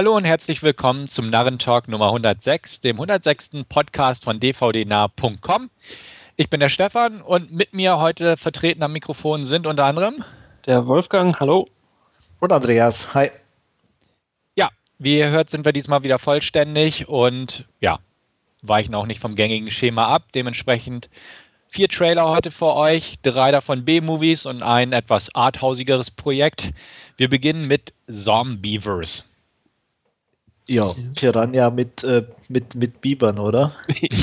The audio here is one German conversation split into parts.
Hallo und herzlich willkommen zum Narrentalk Nummer 106, dem 106. Podcast von dvdnah.com. Ich bin der Stefan und mit mir heute vertreten am Mikrofon sind unter anderem der Wolfgang, hallo. Und Andreas, hi. Ja, wie ihr hört, sind wir diesmal wieder vollständig und ja, weichen auch nicht vom gängigen Schema ab. Dementsprechend vier Trailer heute für euch, drei davon B-Movies und ein etwas arthausigeres Projekt. Wir beginnen mit Zombievers. Ja, Piranha mit, äh, mit, mit Bibern, oder?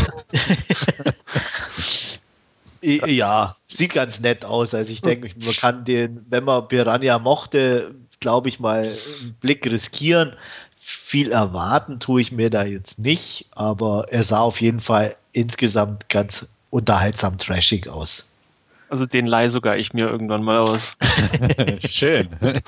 ja, sieht ganz nett aus. Also ich denke, man kann den, wenn man Piranha mochte, glaube ich mal einen Blick riskieren. Viel erwarten tue ich mir da jetzt nicht, aber er sah auf jeden Fall insgesamt ganz unterhaltsam trashig aus. Also den leih sogar ich mir irgendwann mal aus. Schön.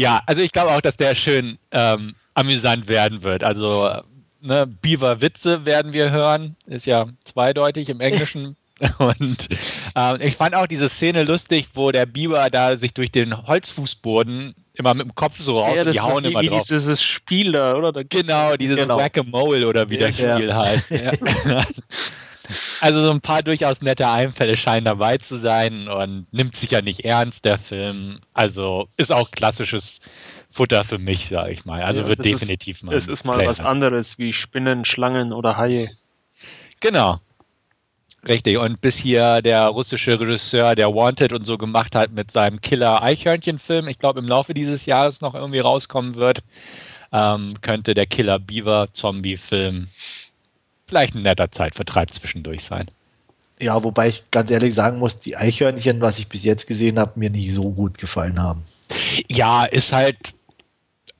ja, also ich glaube auch, dass der schön ähm, amüsant werden wird. Also ne, Beaver-Witze werden wir hören. Ist ja zweideutig im Englischen. Und ähm, ich fand auch diese Szene lustig, wo der Biber da sich durch den Holzfußboden immer mit dem Kopf so raus ja, und die hauen immer wie drauf. dieses Spiel da, oder? Da genau, dieses genau. Whack-a-Mole oder wie ja, das Spiel ja. heißt. Ja. Also so ein paar durchaus nette Einfälle scheinen dabei zu sein und nimmt sich ja nicht ernst, der Film. Also ist auch klassisches Futter für mich, sag ich mal. Also wird definitiv ist, mal. Es ist mal Player. was anderes wie Spinnen, Schlangen oder Haie. Genau. Richtig, und bis hier der russische Regisseur, der Wanted und so gemacht hat mit seinem Killer-Eichhörnchen-Film, ich glaube im Laufe dieses Jahres noch irgendwie rauskommen wird, ähm, könnte der Killer-Beaver-Zombie-Film vielleicht ein netter Zeitvertreib zwischendurch sein. Ja, wobei ich ganz ehrlich sagen muss, die Eichhörnchen, was ich bis jetzt gesehen habe, mir nicht so gut gefallen haben. Ja, ist halt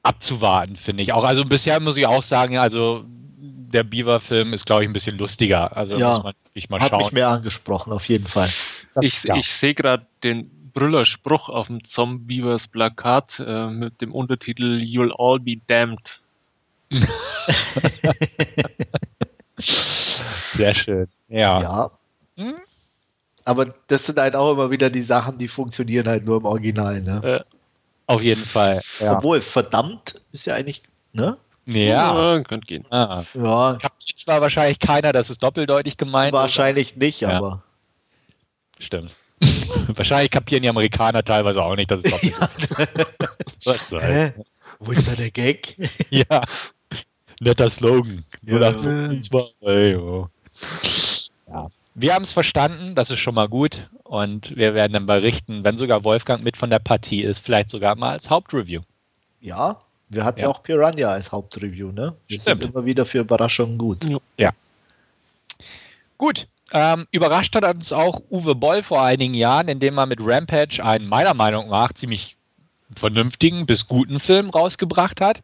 abzuwarten, finde ich auch. Also bisher muss ich auch sagen, also der Beaver-Film ist, glaube ich, ein bisschen lustiger. Also ja, muss man wirklich mal hat schauen. mich mehr angesprochen, auf jeden Fall. Ich, ja. ich sehe gerade den Brüllerspruch auf dem Zombievers Plakat äh, mit dem Untertitel You'll all be damned. Sehr schön. Ja. Ja. Hm? Aber das sind halt auch immer wieder die Sachen, die funktionieren halt nur im Original, ne? Äh, auf jeden Fall. Ja. Obwohl, verdammt ist ja eigentlich, ne? Ja, ja könnte gehen. Ah. Ja. Kapiert zwar wahrscheinlich keiner, das ist doppeldeutig gemeint. Wahrscheinlich oder? nicht, aber. Ja. Stimmt. wahrscheinlich kapieren die Amerikaner teilweise auch nicht, dass es doppeldeutig ist. Was soll? Wo ist da der Gag? ja. Netter Slogan. Ja. ja. Wir haben es verstanden, das ist schon mal gut. Und wir werden dann berichten, wenn sogar Wolfgang mit von der Partie ist, vielleicht sogar mal als Hauptreview. Ja, wir hatten ja auch Piranha als Hauptreview, ne? Wir Stimmt. sind immer wieder für Überraschungen gut. Ja. Gut. Ähm, überrascht hat uns auch Uwe Boll vor einigen Jahren, indem er mit Rampage einen meiner Meinung nach ziemlich vernünftigen bis guten Film rausgebracht hat.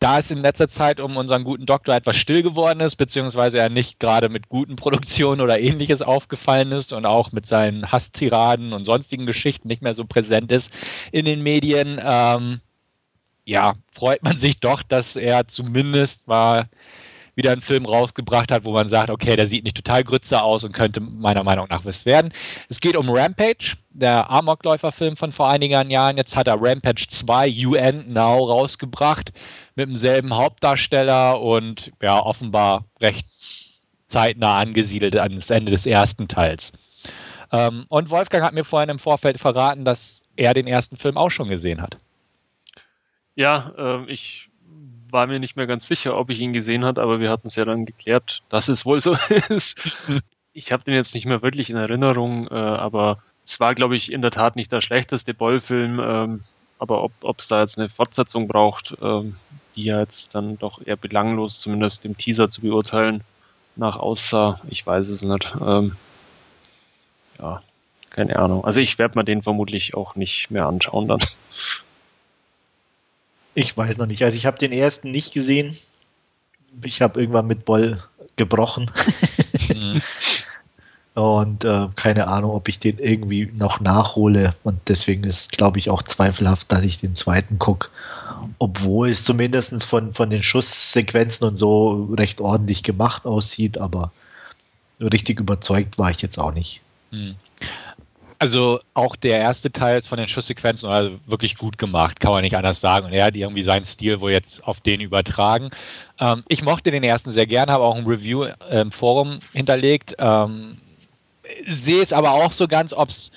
Da es in letzter Zeit um unseren guten Doktor etwas still geworden ist, beziehungsweise er nicht gerade mit guten Produktionen oder ähnliches aufgefallen ist und auch mit seinen Hasstiraden und sonstigen Geschichten nicht mehr so präsent ist in den Medien, ähm, ja, freut man sich doch, dass er zumindest mal wieder einen Film rausgebracht hat, wo man sagt, okay, der sieht nicht total grütze aus und könnte meiner Meinung nach was werden. Es geht um Rampage, der Amokläufer-Film von vor einigen Jahren. Jetzt hat er Rampage 2 UN Now rausgebracht mit demselben Hauptdarsteller und ja, offenbar recht zeitnah angesiedelt an das Ende des ersten Teils. Ähm, und Wolfgang hat mir vorhin im Vorfeld verraten, dass er den ersten Film auch schon gesehen hat. Ja, äh, ich war mir nicht mehr ganz sicher, ob ich ihn gesehen habe, aber wir hatten es ja dann geklärt, dass es wohl so ist. Ich habe den jetzt nicht mehr wirklich in Erinnerung, äh, aber es war, glaube ich, in der Tat nicht der schlechteste Boll-Film. Ähm, aber ob es da jetzt eine Fortsetzung braucht, ähm, die ja jetzt dann doch eher belanglos, zumindest dem Teaser zu beurteilen, nach aussah, ich weiß es nicht. Ähm, ja, keine Ahnung. Also ich werde mir den vermutlich auch nicht mehr anschauen dann. Ich weiß noch nicht. Also ich habe den ersten nicht gesehen. Ich habe irgendwann mit Boll gebrochen. Mhm. Und äh, keine Ahnung, ob ich den irgendwie noch nachhole. Und deswegen ist, glaube ich, auch zweifelhaft, dass ich den zweiten gucke. Obwohl es zumindest von, von den Schusssequenzen und so recht ordentlich gemacht aussieht, aber richtig überzeugt war ich jetzt auch nicht. Hm. Also auch der erste Teil ist von den Schusssequenzen also wirklich gut gemacht, kann man nicht anders sagen. Und er hat irgendwie seinen Stil wohl jetzt auf den übertragen. Ähm, ich mochte den ersten sehr gern, habe auch ein Review im Forum hinterlegt. Ähm, sehe es aber auch so ganz, ob es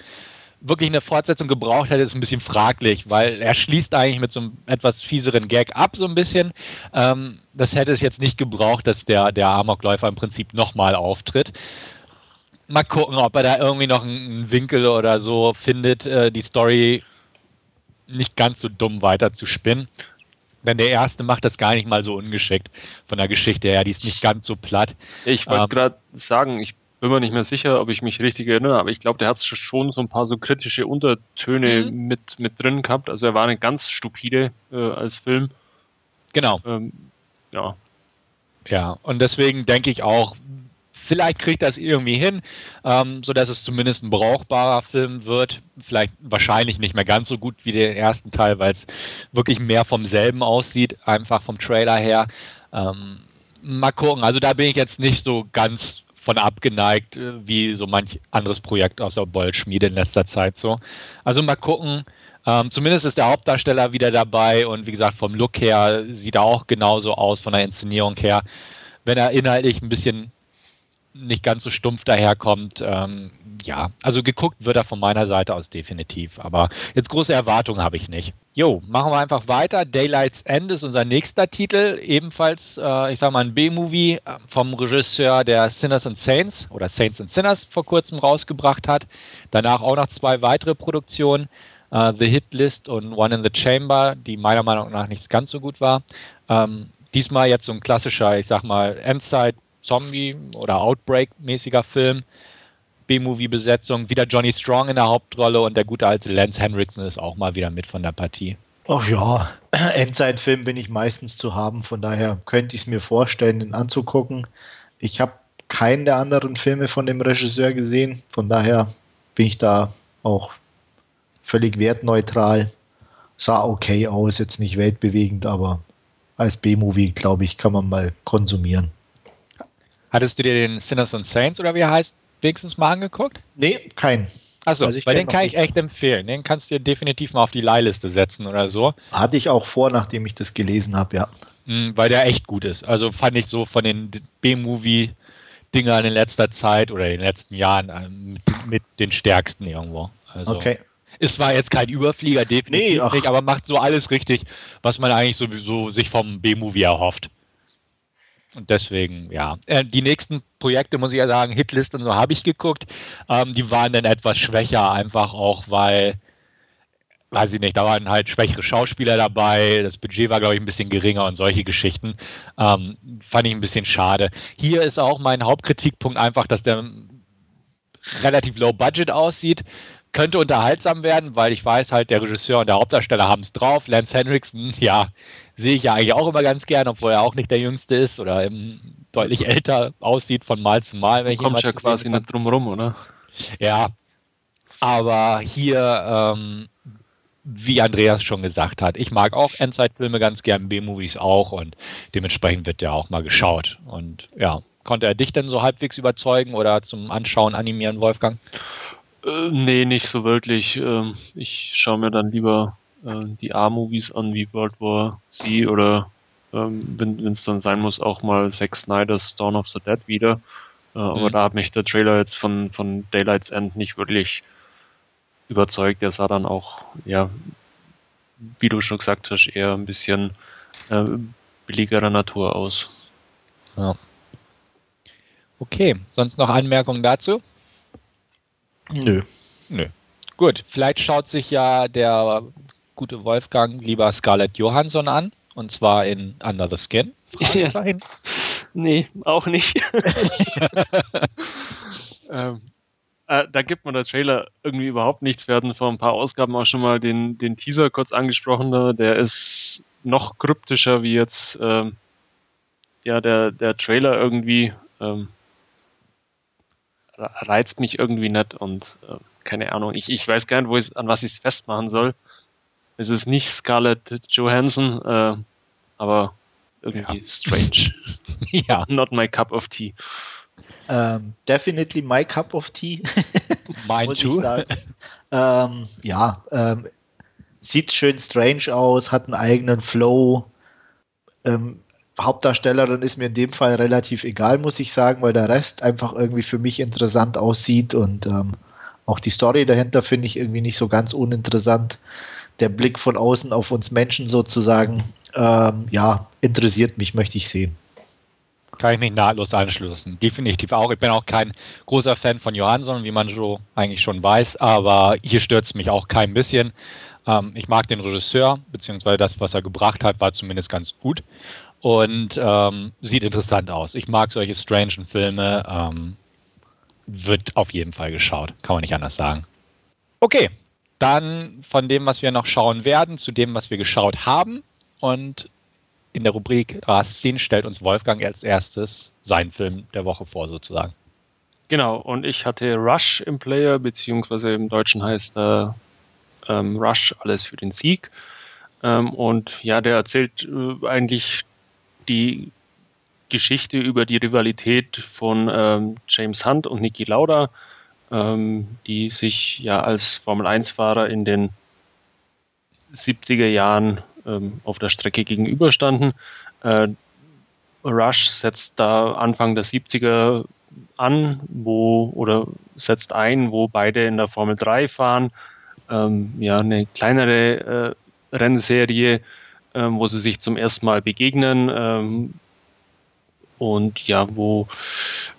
wirklich eine Fortsetzung gebraucht hätte, ist ein bisschen fraglich, weil er schließt eigentlich mit so einem etwas fieseren Gag ab, so ein bisschen. Ähm, das hätte es jetzt nicht gebraucht, dass der, der Amokläufer im Prinzip nochmal auftritt mal gucken, ob er da irgendwie noch einen Winkel oder so findet, äh, die Story nicht ganz so dumm weiter zu spinnen. Denn der erste macht das gar nicht mal so ungeschickt von der Geschichte her. Die ist nicht ganz so platt. Ich wollte ähm, gerade sagen, ich bin mir nicht mehr sicher, ob ich mich richtig erinnere, aber ich glaube, der hat schon so ein paar so kritische Untertöne mhm. mit, mit drin gehabt. Also er war eine ganz stupide äh, als Film. Genau. Ähm, ja. Ja, und deswegen denke ich auch, Vielleicht kriegt es irgendwie hin, ähm, sodass es zumindest ein brauchbarer Film wird. Vielleicht wahrscheinlich nicht mehr ganz so gut wie den ersten Teil, weil es wirklich mehr vom selben aussieht, einfach vom Trailer her. Ähm, mal gucken. Also da bin ich jetzt nicht so ganz von abgeneigt, äh, wie so manch anderes Projekt aus der Bollschmiede in letzter Zeit so. Also mal gucken. Ähm, zumindest ist der Hauptdarsteller wieder dabei und wie gesagt, vom Look her sieht er auch genauso aus, von der Inszenierung her. Wenn er inhaltlich ein bisschen nicht ganz so stumpf daherkommt. Ähm, ja, also geguckt wird er von meiner Seite aus definitiv. Aber jetzt große Erwartungen habe ich nicht. Jo, machen wir einfach weiter. Daylight's End ist unser nächster Titel. Ebenfalls, äh, ich sage mal, ein B-Movie äh, vom Regisseur, der Sinners and Saints oder Saints and Sinners vor kurzem rausgebracht hat. Danach auch noch zwei weitere Produktionen. Uh, The Hit List und One in the Chamber, die meiner Meinung nach nicht ganz so gut war. Ähm, diesmal jetzt so ein klassischer, ich sag mal, Endzeit Zombie- oder Outbreak-mäßiger Film. B-Movie-Besetzung. Wieder Johnny Strong in der Hauptrolle und der gute alte Lance Henriksen ist auch mal wieder mit von der Partie. Ach ja, Endzeitfilm bin ich meistens zu haben, von daher könnte ich es mir vorstellen, den anzugucken. Ich habe keinen der anderen Filme von dem Regisseur gesehen, von daher bin ich da auch völlig wertneutral. Sah okay aus, jetzt nicht weltbewegend, aber als B-Movie, glaube ich, kann man mal konsumieren. Hattest du dir den Sinners and Saints oder wie er heißt, wenigstens mal angeguckt? Nee, kein. Achso, also weil den kann ich echt empfehlen. Den kannst du dir definitiv mal auf die Leihliste setzen oder so. Hatte ich auch vor, nachdem ich das gelesen habe, ja. Mhm, weil der echt gut ist. Also fand ich so von den B-Movie-Dingern in letzter Zeit oder in den letzten Jahren äh, mit, mit den stärksten irgendwo. Also, okay. Es war jetzt kein Überflieger, definitiv nee, nicht, aber macht so alles richtig, was man eigentlich sowieso sich vom B-Movie erhofft. Und deswegen, ja. Äh, die nächsten Projekte, muss ich ja sagen, Hitlist und so habe ich geguckt. Ähm, die waren dann etwas schwächer, einfach auch, weil, weiß ich nicht, da waren halt schwächere Schauspieler dabei. Das Budget war, glaube ich, ein bisschen geringer und solche Geschichten. Ähm, fand ich ein bisschen schade. Hier ist auch mein Hauptkritikpunkt einfach, dass der relativ low budget aussieht könnte unterhaltsam werden, weil ich weiß halt, der Regisseur und der Hauptdarsteller haben es drauf. Lance Henriksen, ja, sehe ich ja eigentlich auch immer ganz gern, obwohl er auch nicht der Jüngste ist oder deutlich älter aussieht von Mal zu Mal. Wenn du kommst ja quasi nicht drum rum, oder? Ja, aber hier, ähm, wie Andreas schon gesagt hat, ich mag auch Endzeitfilme ganz gern, B-Movies auch und dementsprechend wird der auch mal geschaut. Und ja, konnte er dich denn so halbwegs überzeugen oder zum Anschauen animieren, Wolfgang? Äh, nee, nicht so wirklich. Ähm, ich schaue mir dann lieber äh, die A-Movies an wie World War Z oder ähm, wenn es dann sein muss, auch mal Zack Snyder's Dawn of the Dead wieder. Äh, mhm. Aber da hat mich der Trailer jetzt von, von Daylight's End nicht wirklich überzeugt. Der sah dann auch, ja, wie du schon gesagt hast, eher ein bisschen äh, billigerer Natur aus. Ja. Okay, sonst noch Anmerkungen dazu? Nö. Nö. Gut, vielleicht schaut sich ja der gute Wolfgang lieber Scarlett Johansson an. Und zwar in Under the Skin. Ja. Nee, auch nicht. ähm, äh, da gibt man der Trailer irgendwie überhaupt nichts. Wir hatten vor ein paar Ausgaben auch schon mal den, den Teaser kurz angesprochen. Der ist noch kryptischer wie jetzt ähm, ja, der, der Trailer irgendwie. Ähm, reizt mich irgendwie nicht und äh, keine Ahnung. Ich, ich weiß gar nicht, wo ich, an was ich es festmachen soll. Es ist nicht Scarlett Johansson, äh, aber irgendwie ja. strange. ja. Not my cup of tea. Ähm, definitely my cup of tea. Mine too. Ähm, ja, ähm, sieht schön strange aus, hat einen eigenen Flow. Ähm, Hauptdarstellerin ist mir in dem Fall relativ egal, muss ich sagen, weil der Rest einfach irgendwie für mich interessant aussieht und ähm, auch die Story dahinter finde ich irgendwie nicht so ganz uninteressant. Der Blick von außen auf uns Menschen sozusagen, ähm, ja, interessiert mich, möchte ich sehen. Kann ich mich nahtlos anschließen. Definitiv auch. Ich bin auch kein großer Fan von Johansson, wie man so eigentlich schon weiß, aber hier stört es mich auch kein bisschen. Ähm, ich mag den Regisseur, beziehungsweise das, was er gebracht hat, war zumindest ganz gut und ähm, sieht interessant aus. Ich mag solche strangen Filme. Ähm, wird auf jeden Fall geschaut, kann man nicht anders sagen. Okay, dann von dem, was wir noch schauen werden, zu dem, was wir geschaut haben. Und in der Rubrik Rastin stellt uns Wolfgang als erstes seinen Film der Woche vor, sozusagen. Genau, und ich hatte Rush im Player, beziehungsweise im Deutschen heißt er ähm, Rush, alles für den Sieg. Ähm, und ja, der erzählt äh, eigentlich die Geschichte über die Rivalität von ähm, James Hunt und Niki Lauda, ähm, die sich ja als Formel-1-Fahrer in den 70er Jahren ähm, auf der Strecke gegenüberstanden. Äh, Rush setzt da Anfang der 70er an, wo oder setzt ein, wo beide in der Formel 3 fahren. Ähm, ja, eine kleinere äh, Rennserie, ähm, wo sie sich zum ersten Mal begegnen ähm, und ja, wo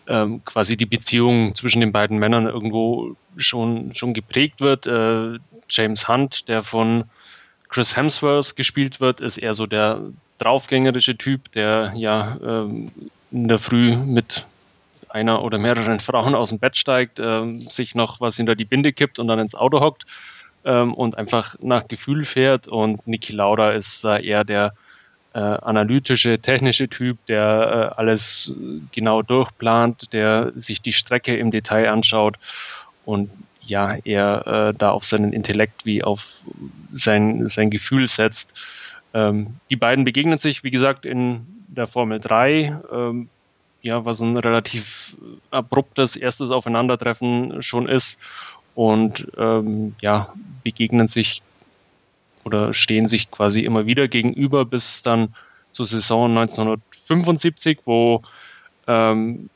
ähm, quasi die Beziehung zwischen den beiden Männern irgendwo schon, schon geprägt wird. Äh, James Hunt, der von Chris Hemsworth gespielt wird, ist eher so der draufgängerische Typ, der ja ähm, in der Früh mit einer oder mehreren Frauen aus dem Bett steigt, ähm, sich noch was hinter die Binde kippt und dann ins Auto hockt ähm, und einfach nach Gefühl fährt. Und Niki Lauda ist da eher der äh, analytische, technische Typ, der äh, alles genau durchplant, der sich die Strecke im Detail anschaut und ja, er äh, da auf seinen Intellekt wie auf sein, sein Gefühl setzt. Ähm, die beiden begegnen sich, wie gesagt, in der Formel 3, ähm, ja, was ein relativ abruptes erstes Aufeinandertreffen schon ist und ähm, ja, begegnen sich oder stehen sich quasi immer wieder gegenüber bis dann zur Saison 1975, wo ähm,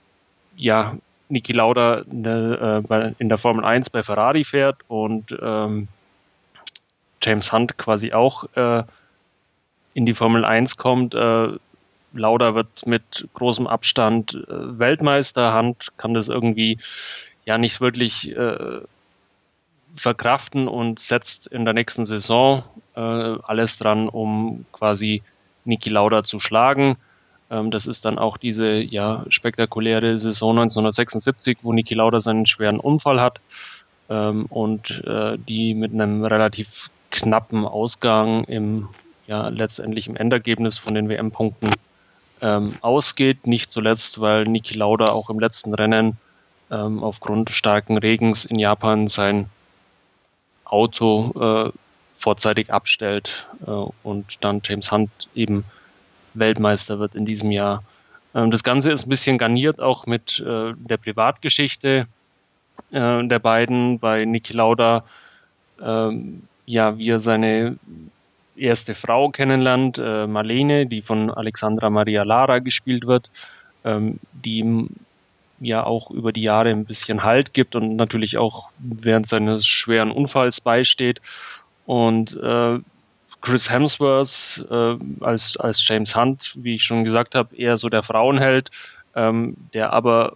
ja Niki Lauda in der, äh, in der, Formel 1 bei Ferrari fährt und ähm, James Hunt quasi auch äh, in die Formel 1 kommt. Äh, Lauda wird mit großem Abstand äh, Weltmeister. Hunt kann das irgendwie ja nicht wirklich äh, verkraften und setzt in der nächsten Saison äh, alles dran, um quasi Niki Lauda zu schlagen. Ähm, das ist dann auch diese ja, spektakuläre Saison 1976, wo Niki Lauda seinen schweren Unfall hat ähm, und äh, die mit einem relativ knappen Ausgang im ja, letztendlich im Endergebnis von den WM-Punkten ähm, ausgeht. Nicht zuletzt, weil Niki Lauda auch im letzten Rennen ähm, aufgrund starken Regens in Japan sein Auto äh, vorzeitig abstellt äh, und dann James Hunt eben Weltmeister wird in diesem Jahr. Ähm, das Ganze ist ein bisschen garniert auch mit äh, der Privatgeschichte äh, der beiden. Bei Niki Lauda, ähm, ja, wie er seine erste Frau kennenlernt, äh, Marlene, die von Alexandra Maria Lara gespielt wird, ähm, die ja auch über die Jahre ein bisschen Halt gibt und natürlich auch während seines schweren Unfalls beisteht. Und äh, Chris Hemsworth äh, als, als James Hunt, wie ich schon gesagt habe, eher so der Frauenheld, ähm, der aber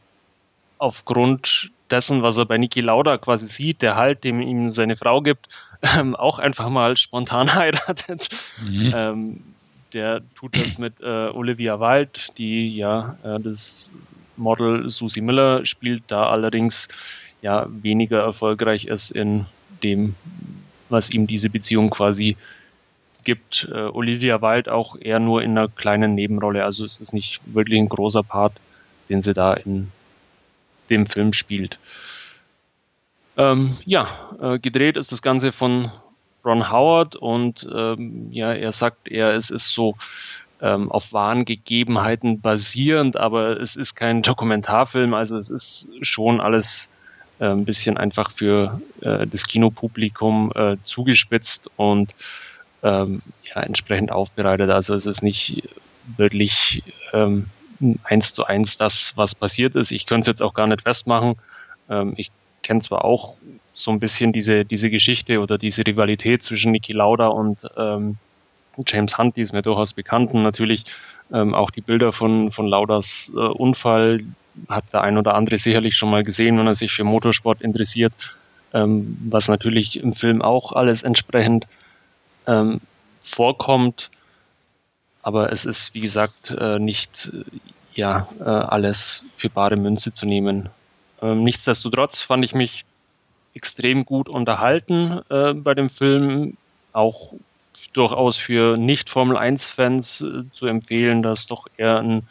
aufgrund dessen, was er bei Niki Lauda quasi sieht, der Halt, dem ihm seine Frau gibt, ähm, auch einfach mal spontan heiratet. Mhm. Ähm, der tut das mit äh, Olivia Wilde, die ja äh, das Model Susie Miller spielt, da allerdings ja weniger erfolgreich ist in dem, was ihm diese Beziehung quasi gibt äh, Olivia Wilde auch eher nur in einer kleinen Nebenrolle. Also es ist nicht wirklich ein großer Part, den sie da in dem Film spielt. Ähm, ja, äh, gedreht ist das Ganze von Ron Howard und ähm, ja, er sagt, er es ist so ähm, auf wahren Gegebenheiten basierend, aber es ist kein Dokumentarfilm, also es ist schon alles äh, ein bisschen einfach für äh, das Kinopublikum äh, zugespitzt und ähm, ja, entsprechend aufbereitet. Also es ist nicht wirklich ähm, eins zu eins das, was passiert ist. Ich könnte es jetzt auch gar nicht festmachen. Ähm, ich kenne zwar auch so ein bisschen diese, diese Geschichte oder diese Rivalität zwischen Niki Lauda und ähm, James Hunt, die ist mir durchaus bekannt. Und natürlich ähm, auch die Bilder von, von Laudas äh, Unfall hat der ein oder andere sicherlich schon mal gesehen, wenn er sich für Motorsport interessiert, ähm, was natürlich im Film auch alles entsprechend ähm, vorkommt. Aber es ist, wie gesagt, äh, nicht äh, ja, äh, alles für bare Münze zu nehmen. Ähm, nichtsdestotrotz fand ich mich extrem gut unterhalten äh, bei dem Film. Auch durchaus für Nicht-Formel-1-Fans äh, zu empfehlen, dass doch eher ein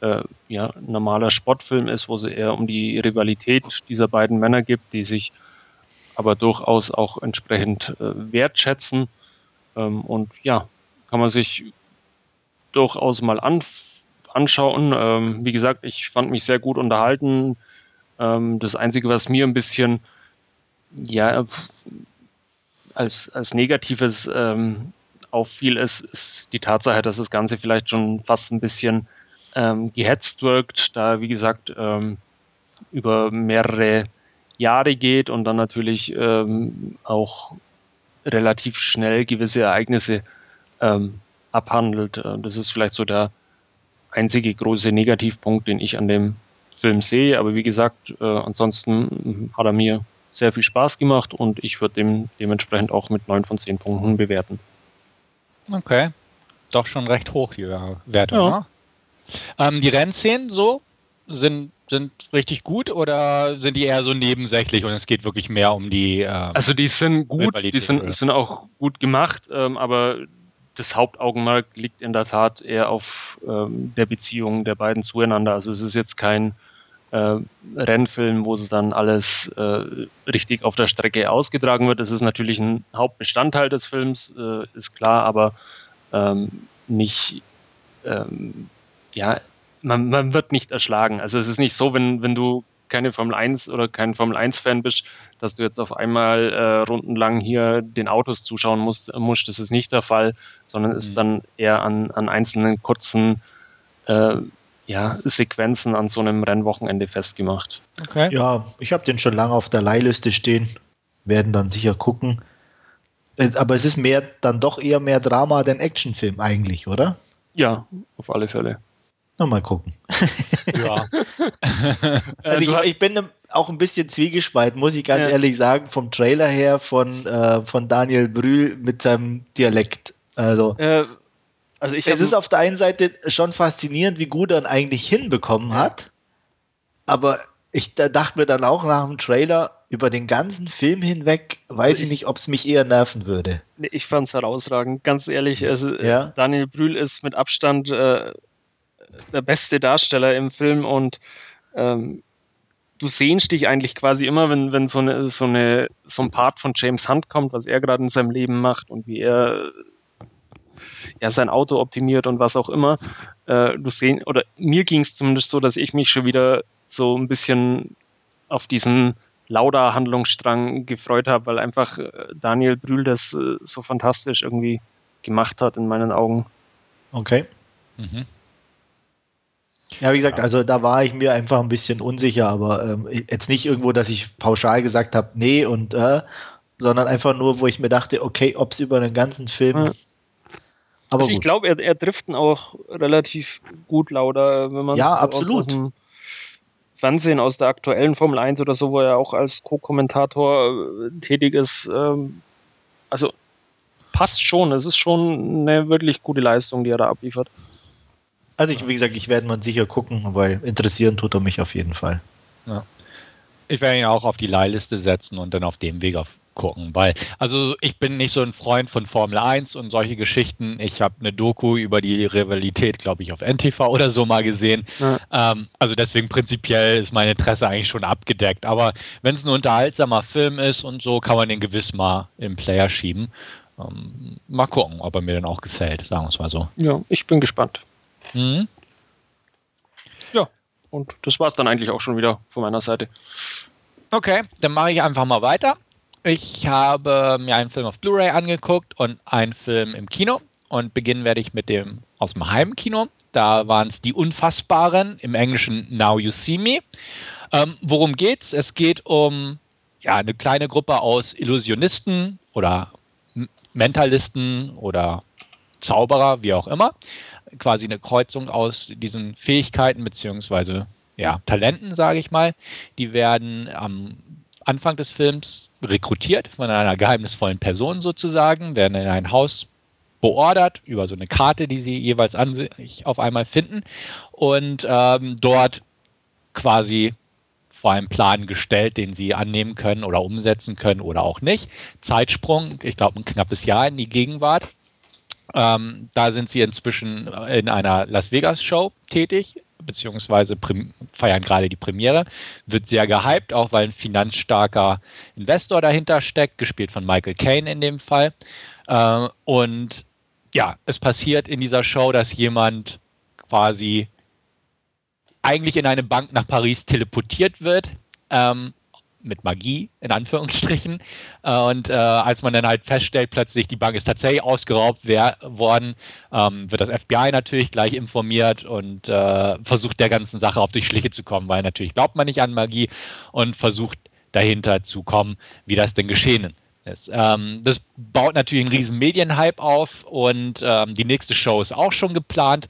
äh, ja, normaler Sportfilm ist, wo es eher um die Rivalität dieser beiden Männer gibt, die sich aber durchaus auch entsprechend äh, wertschätzen. Ähm, und ja, kann man sich durchaus mal an, anschauen. Ähm, wie gesagt, ich fand mich sehr gut unterhalten. Ähm, das Einzige, was mir ein bisschen ja, als, als Negatives ähm, auffiel, ist, ist die Tatsache, dass das Ganze vielleicht schon fast ein bisschen ähm, gehetzt wirkt, da wie gesagt ähm, über mehrere Jahre geht und dann natürlich ähm, auch relativ schnell gewisse Ereignisse ähm, abhandelt. Äh, das ist vielleicht so der einzige große Negativpunkt, den ich an dem Film sehe. Aber wie gesagt, äh, ansonsten hat er mir sehr viel Spaß gemacht und ich würde dem dementsprechend auch mit 9 von 10 Punkten bewerten. Okay. Doch schon recht hoch die Wertung. Ja. Ne? Ähm, die Rennszenen so sind, sind richtig gut oder sind die eher so nebensächlich und es geht wirklich mehr um die. Ähm, also die sind gut, die sind, sind auch gut gemacht, ähm, aber das Hauptaugenmerk liegt in der Tat eher auf ähm, der Beziehung der beiden zueinander. Also es ist jetzt kein äh, Rennfilm, wo dann alles äh, richtig auf der Strecke ausgetragen wird. Es ist natürlich ein Hauptbestandteil des Films, äh, ist klar, aber ähm, nicht, ähm, ja, man, man wird nicht erschlagen. Also es ist nicht so, wenn, wenn du keine Formel 1 oder kein Formel 1 Fan bist, dass du jetzt auf einmal äh, rundenlang hier den Autos zuschauen musst, musst. Das ist nicht der Fall, sondern ist mhm. dann eher an, an einzelnen kurzen äh, ja, Sequenzen an so einem Rennwochenende festgemacht. Okay. Ja, ich habe den schon lange auf der Leihliste stehen. Werden dann sicher gucken. Äh, aber es ist mehr, dann doch eher mehr Drama denn Actionfilm eigentlich, oder? Ja, auf alle Fälle. Na, mal gucken. Ja. also ich, ich, bin auch ein bisschen zwiegespalten, muss ich ganz ja. ehrlich sagen, vom Trailer her von, äh, von Daniel Brühl mit seinem Dialekt. Also, äh, also ich es ist auf der einen Seite schon faszinierend, wie gut er ihn eigentlich hinbekommen hat. Aber ich da dachte mir dann auch nach dem Trailer, über den ganzen Film hinweg, weiß also ich, nicht, ob es mich eher nerven würde. Ich fand es herausragend, ganz ehrlich. Also ja? Daniel Brühl ist mit Abstand äh, der beste Darsteller im Film und ähm, du sehnst dich eigentlich quasi immer, wenn, wenn so, eine, so, eine, so ein Part von James Hunt kommt, was er gerade in seinem Leben macht und wie er ja, sein Auto optimiert und was auch immer. Äh, du sehen, oder mir ging es zumindest so, dass ich mich schon wieder so ein bisschen auf diesen Lauda-Handlungsstrang gefreut habe, weil einfach äh, Daniel Brühl das äh, so fantastisch irgendwie gemacht hat in meinen Augen. Okay. Mhm. Ja, wie gesagt, also da war ich mir einfach ein bisschen unsicher, aber ähm, jetzt nicht irgendwo, dass ich pauschal gesagt habe, nee und äh, sondern einfach nur, wo ich mir dachte, okay, ob es über den ganzen Film. Aber also ich glaube, er, er driften auch relativ gut lauter, wenn man ja, absolut. Aus, aus Fernsehen aus der aktuellen Formel 1 oder so, wo er auch als Co-Kommentator äh, tätig ist. Ähm, also passt schon. Es ist schon eine wirklich gute Leistung, die er da abliefert. Also ich, wie gesagt, ich werde mal sicher gucken, weil interessieren tut er mich auf jeden Fall. Ja. Ich werde ihn auch auf die Leihliste setzen und dann auf dem Weg auf gucken, weil, also ich bin nicht so ein Freund von Formel 1 und solche Geschichten. Ich habe eine Doku über die Rivalität, glaube ich, auf NTV oder so mal gesehen. Ja. Ähm, also deswegen prinzipiell ist mein Interesse eigentlich schon abgedeckt. Aber wenn es ein unterhaltsamer Film ist und so, kann man den gewiss mal im Player schieben. Ähm, mal gucken, ob er mir dann auch gefällt, sagen wir es mal so. Ja, ich bin gespannt. Mhm. Ja, und das war es dann eigentlich auch schon wieder von meiner Seite. Okay, dann mache ich einfach mal weiter. Ich habe mir einen Film auf Blu-ray angeguckt und einen Film im Kino. Und beginnen werde ich mit dem aus dem Heimkino. Da waren es die Unfassbaren, im Englischen Now You See Me. Ähm, worum geht's? Es geht um ja, eine kleine Gruppe aus Illusionisten oder Mentalisten oder Zauberer, wie auch immer. Quasi eine Kreuzung aus diesen Fähigkeiten bzw. Ja, Talenten, sage ich mal. Die werden am Anfang des Films rekrutiert von einer geheimnisvollen Person sozusagen, werden in ein Haus beordert über so eine Karte, die sie jeweils an sich auf einmal finden und ähm, dort quasi vor einem Plan gestellt, den sie annehmen können oder umsetzen können oder auch nicht. Zeitsprung, ich glaube ein knappes Jahr in die Gegenwart. Ähm, da sind sie inzwischen in einer Las Vegas Show tätig, beziehungsweise feiern gerade die Premiere. Wird sehr gehypt, auch weil ein finanzstarker Investor dahinter steckt, gespielt von Michael Caine in dem Fall. Äh, und ja, es passiert in dieser Show, dass jemand quasi eigentlich in eine Bank nach Paris teleportiert wird. Ähm, mit Magie, in Anführungsstrichen. Äh, und äh, als man dann halt feststellt, plötzlich die Bank ist tatsächlich ausgeraubt worden, ähm, wird das FBI natürlich gleich informiert und äh, versucht der ganzen Sache auf die Schliche zu kommen, weil natürlich glaubt man nicht an Magie und versucht dahinter zu kommen, wie das denn geschehen ist ist. Ähm, das baut natürlich einen riesen Medienhype auf und ähm, die nächste Show ist auch schon geplant.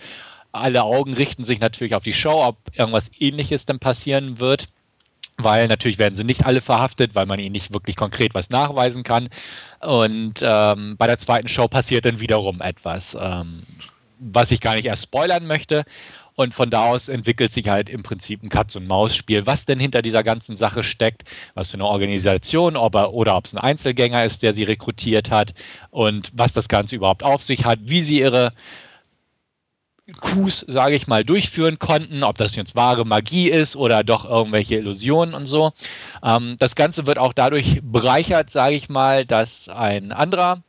Alle Augen richten sich natürlich auf die Show, ob irgendwas ähnliches dann passieren wird. Weil natürlich werden sie nicht alle verhaftet, weil man ihnen nicht wirklich konkret was nachweisen kann. Und ähm, bei der zweiten Show passiert dann wiederum etwas, ähm, was ich gar nicht erst spoilern möchte. Und von da aus entwickelt sich halt im Prinzip ein Katz-und-Maus-Spiel. Was denn hinter dieser ganzen Sache steckt, was für eine Organisation ob er, oder ob es ein Einzelgänger ist, der sie rekrutiert hat und was das Ganze überhaupt auf sich hat, wie sie ihre Coups, sage ich mal, durchführen konnten, ob das jetzt wahre Magie ist oder doch irgendwelche Illusionen und so. Ähm, das Ganze wird auch dadurch bereichert, sage ich mal, dass ein anderer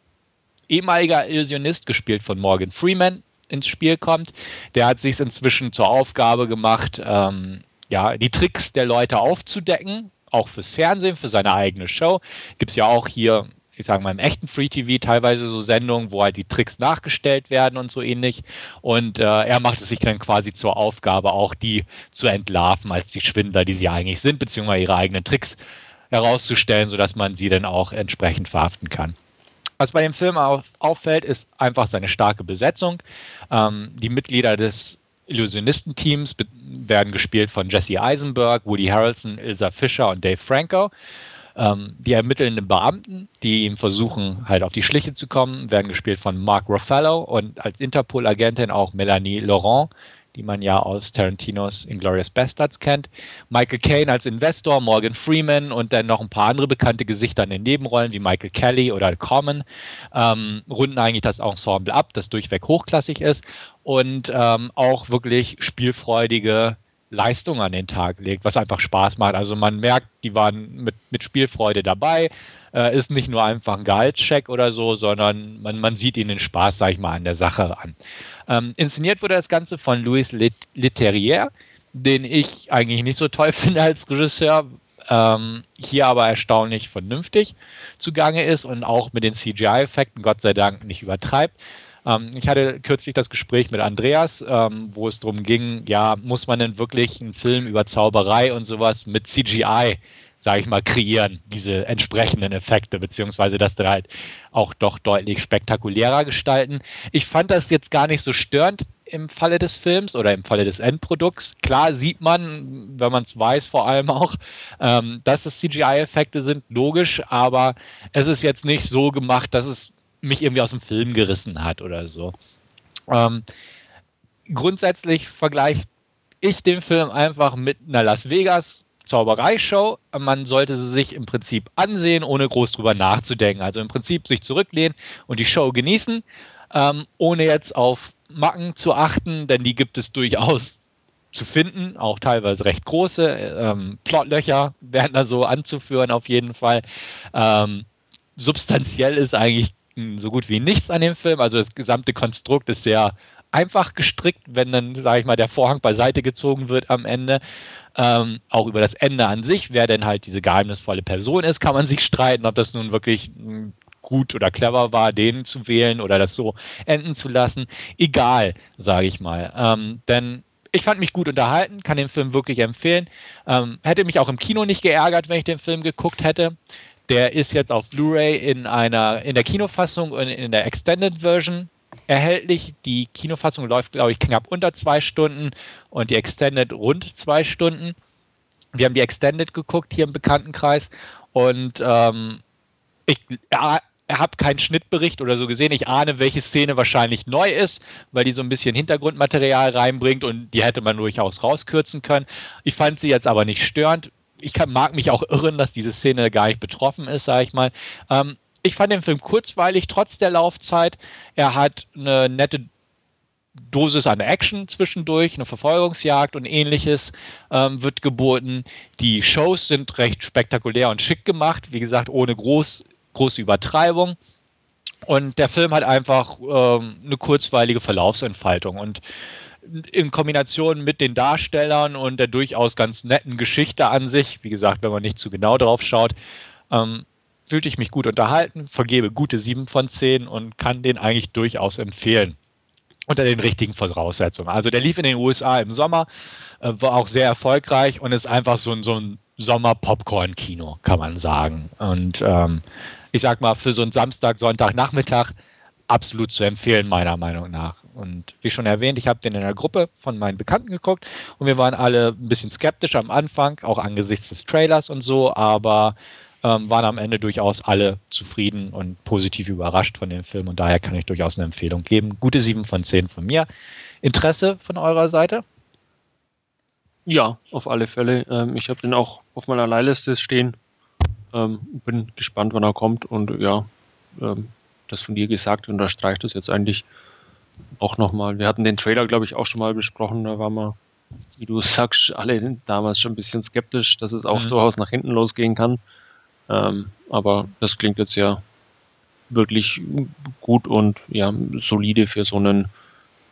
ehemaliger Illusionist, gespielt von Morgan Freeman, ins Spiel kommt. Der hat sich inzwischen zur Aufgabe gemacht, ähm, ja, die Tricks der Leute aufzudecken, auch fürs Fernsehen, für seine eigene Show. Gibt es ja auch hier, ich sage mal, im echten Free TV teilweise so Sendungen, wo halt die Tricks nachgestellt werden und so ähnlich. Und äh, er macht es sich dann quasi zur Aufgabe, auch die zu entlarven als die Schwindler, die sie eigentlich sind, beziehungsweise ihre eigenen Tricks herauszustellen, sodass man sie dann auch entsprechend verhaften kann. Was bei dem Film auf, auffällt, ist einfach seine starke Besetzung. Ähm, die Mitglieder des Illusionistenteams werden gespielt von Jesse Eisenberg, Woody Harrelson, Ilsa Fischer und Dave Franco. Ähm, die ermittelnden Beamten, die ihm versuchen, halt auf die Schliche zu kommen, werden gespielt von Mark Ruffalo und als Interpol-Agentin auch Melanie Laurent, die man ja aus Tarantinos Inglourious Bastards kennt. Michael Caine als Investor, Morgan Freeman und dann noch ein paar andere bekannte Gesichter in den Nebenrollen wie Michael Kelly oder Common ähm, runden eigentlich das Ensemble ab, das durchweg hochklassig ist und ähm, auch wirklich spielfreudige Leistung an den Tag legt, was einfach Spaß macht. Also man merkt, die waren mit, mit Spielfreude dabei. Äh, ist nicht nur einfach ein Gehaltscheck oder so, sondern man, man sieht ihnen den Spaß, sag ich mal, an der Sache an. Ähm, inszeniert wurde das Ganze von Louis Leterrier, den ich eigentlich nicht so toll finde als Regisseur, ähm, hier aber erstaunlich vernünftig zugange ist und auch mit den CGI-Effekten Gott sei Dank nicht übertreibt. Ähm, ich hatte kürzlich das Gespräch mit Andreas, ähm, wo es darum ging, ja, muss man denn wirklich einen Film über Zauberei und sowas mit CGI sage ich mal, kreieren, diese entsprechenden Effekte, beziehungsweise das dann halt auch doch deutlich spektakulärer gestalten. Ich fand das jetzt gar nicht so störend im Falle des Films oder im Falle des Endprodukts. Klar sieht man, wenn man es weiß, vor allem auch, ähm, dass es CGI-Effekte sind, logisch, aber es ist jetzt nicht so gemacht, dass es mich irgendwie aus dem Film gerissen hat oder so. Ähm, grundsätzlich vergleiche ich den Film einfach mit einer Las Vegas Zaubereishow. Man sollte sie sich im Prinzip ansehen, ohne groß drüber nachzudenken. Also im Prinzip sich zurücklehnen und die Show genießen, ähm, ohne jetzt auf Macken zu achten, denn die gibt es durchaus zu finden, auch teilweise recht große. Ähm, Plotlöcher werden da so anzuführen, auf jeden Fall. Ähm, substanziell ist eigentlich so gut wie nichts an dem Film. Also das gesamte Konstrukt ist sehr einfach gestrickt, wenn dann, sage ich mal, der Vorhang beiseite gezogen wird am Ende. Ähm, auch über das Ende an sich, wer denn halt diese geheimnisvolle Person ist, kann man sich streiten, ob das nun wirklich hm, gut oder clever war, den zu wählen oder das so enden zu lassen. Egal, sage ich mal. Ähm, denn ich fand mich gut unterhalten, kann den Film wirklich empfehlen. Ähm, hätte mich auch im Kino nicht geärgert, wenn ich den Film geguckt hätte. Der ist jetzt auf Blu-ray in einer in der Kinofassung und in der Extended Version erhältlich. Die Kinofassung läuft, glaube ich, knapp unter zwei Stunden und die Extended rund zwei Stunden. Wir haben die Extended geguckt hier im Bekanntenkreis und ähm, ich ja, habe keinen Schnittbericht oder so gesehen. Ich ahne, welche Szene wahrscheinlich neu ist, weil die so ein bisschen Hintergrundmaterial reinbringt und die hätte man durchaus rauskürzen können. Ich fand sie jetzt aber nicht störend. Ich kann, mag mich auch irren, dass diese Szene gar nicht betroffen ist, sage ich mal. Ähm, ich fand den Film kurzweilig, trotz der Laufzeit. Er hat eine nette Dosis an Action zwischendurch, eine Verfolgungsjagd und ähnliches ähm, wird geboten. Die Shows sind recht spektakulär und schick gemacht, wie gesagt, ohne groß, große Übertreibung. Und der Film hat einfach ähm, eine kurzweilige Verlaufsentfaltung. Und in Kombination mit den Darstellern und der durchaus ganz netten Geschichte an sich, wie gesagt, wenn man nicht zu genau drauf schaut, ähm, fühlte ich mich gut unterhalten, vergebe gute 7 von 10 und kann den eigentlich durchaus empfehlen. Unter den richtigen Voraussetzungen. Also der lief in den USA im Sommer, äh, war auch sehr erfolgreich und ist einfach so, so ein Sommer-Popcorn-Kino, kann man sagen. Und ähm, ich sag mal, für so einen Samstag, Sonntag, Nachmittag absolut zu empfehlen, meiner Meinung nach. Und wie schon erwähnt, ich habe den in der Gruppe von meinen Bekannten geguckt und wir waren alle ein bisschen skeptisch am Anfang, auch angesichts des Trailers und so, aber ähm, waren am Ende durchaus alle zufrieden und positiv überrascht von dem Film und daher kann ich durchaus eine Empfehlung geben. Gute 7 von 10 von mir. Interesse von eurer Seite? Ja, auf alle Fälle. Ähm, ich habe den auch auf meiner Leihliste stehen. Ähm, bin gespannt, wann er kommt und ja, ähm, das von dir gesagt unterstreicht das jetzt eigentlich auch nochmal. Wir hatten den Trailer, glaube ich, auch schon mal besprochen. Da waren wir, wie du sagst, alle damals schon ein bisschen skeptisch, dass es auch mhm. durchaus nach hinten losgehen kann. Ähm, aber das klingt jetzt ja wirklich gut und ja, solide für so einen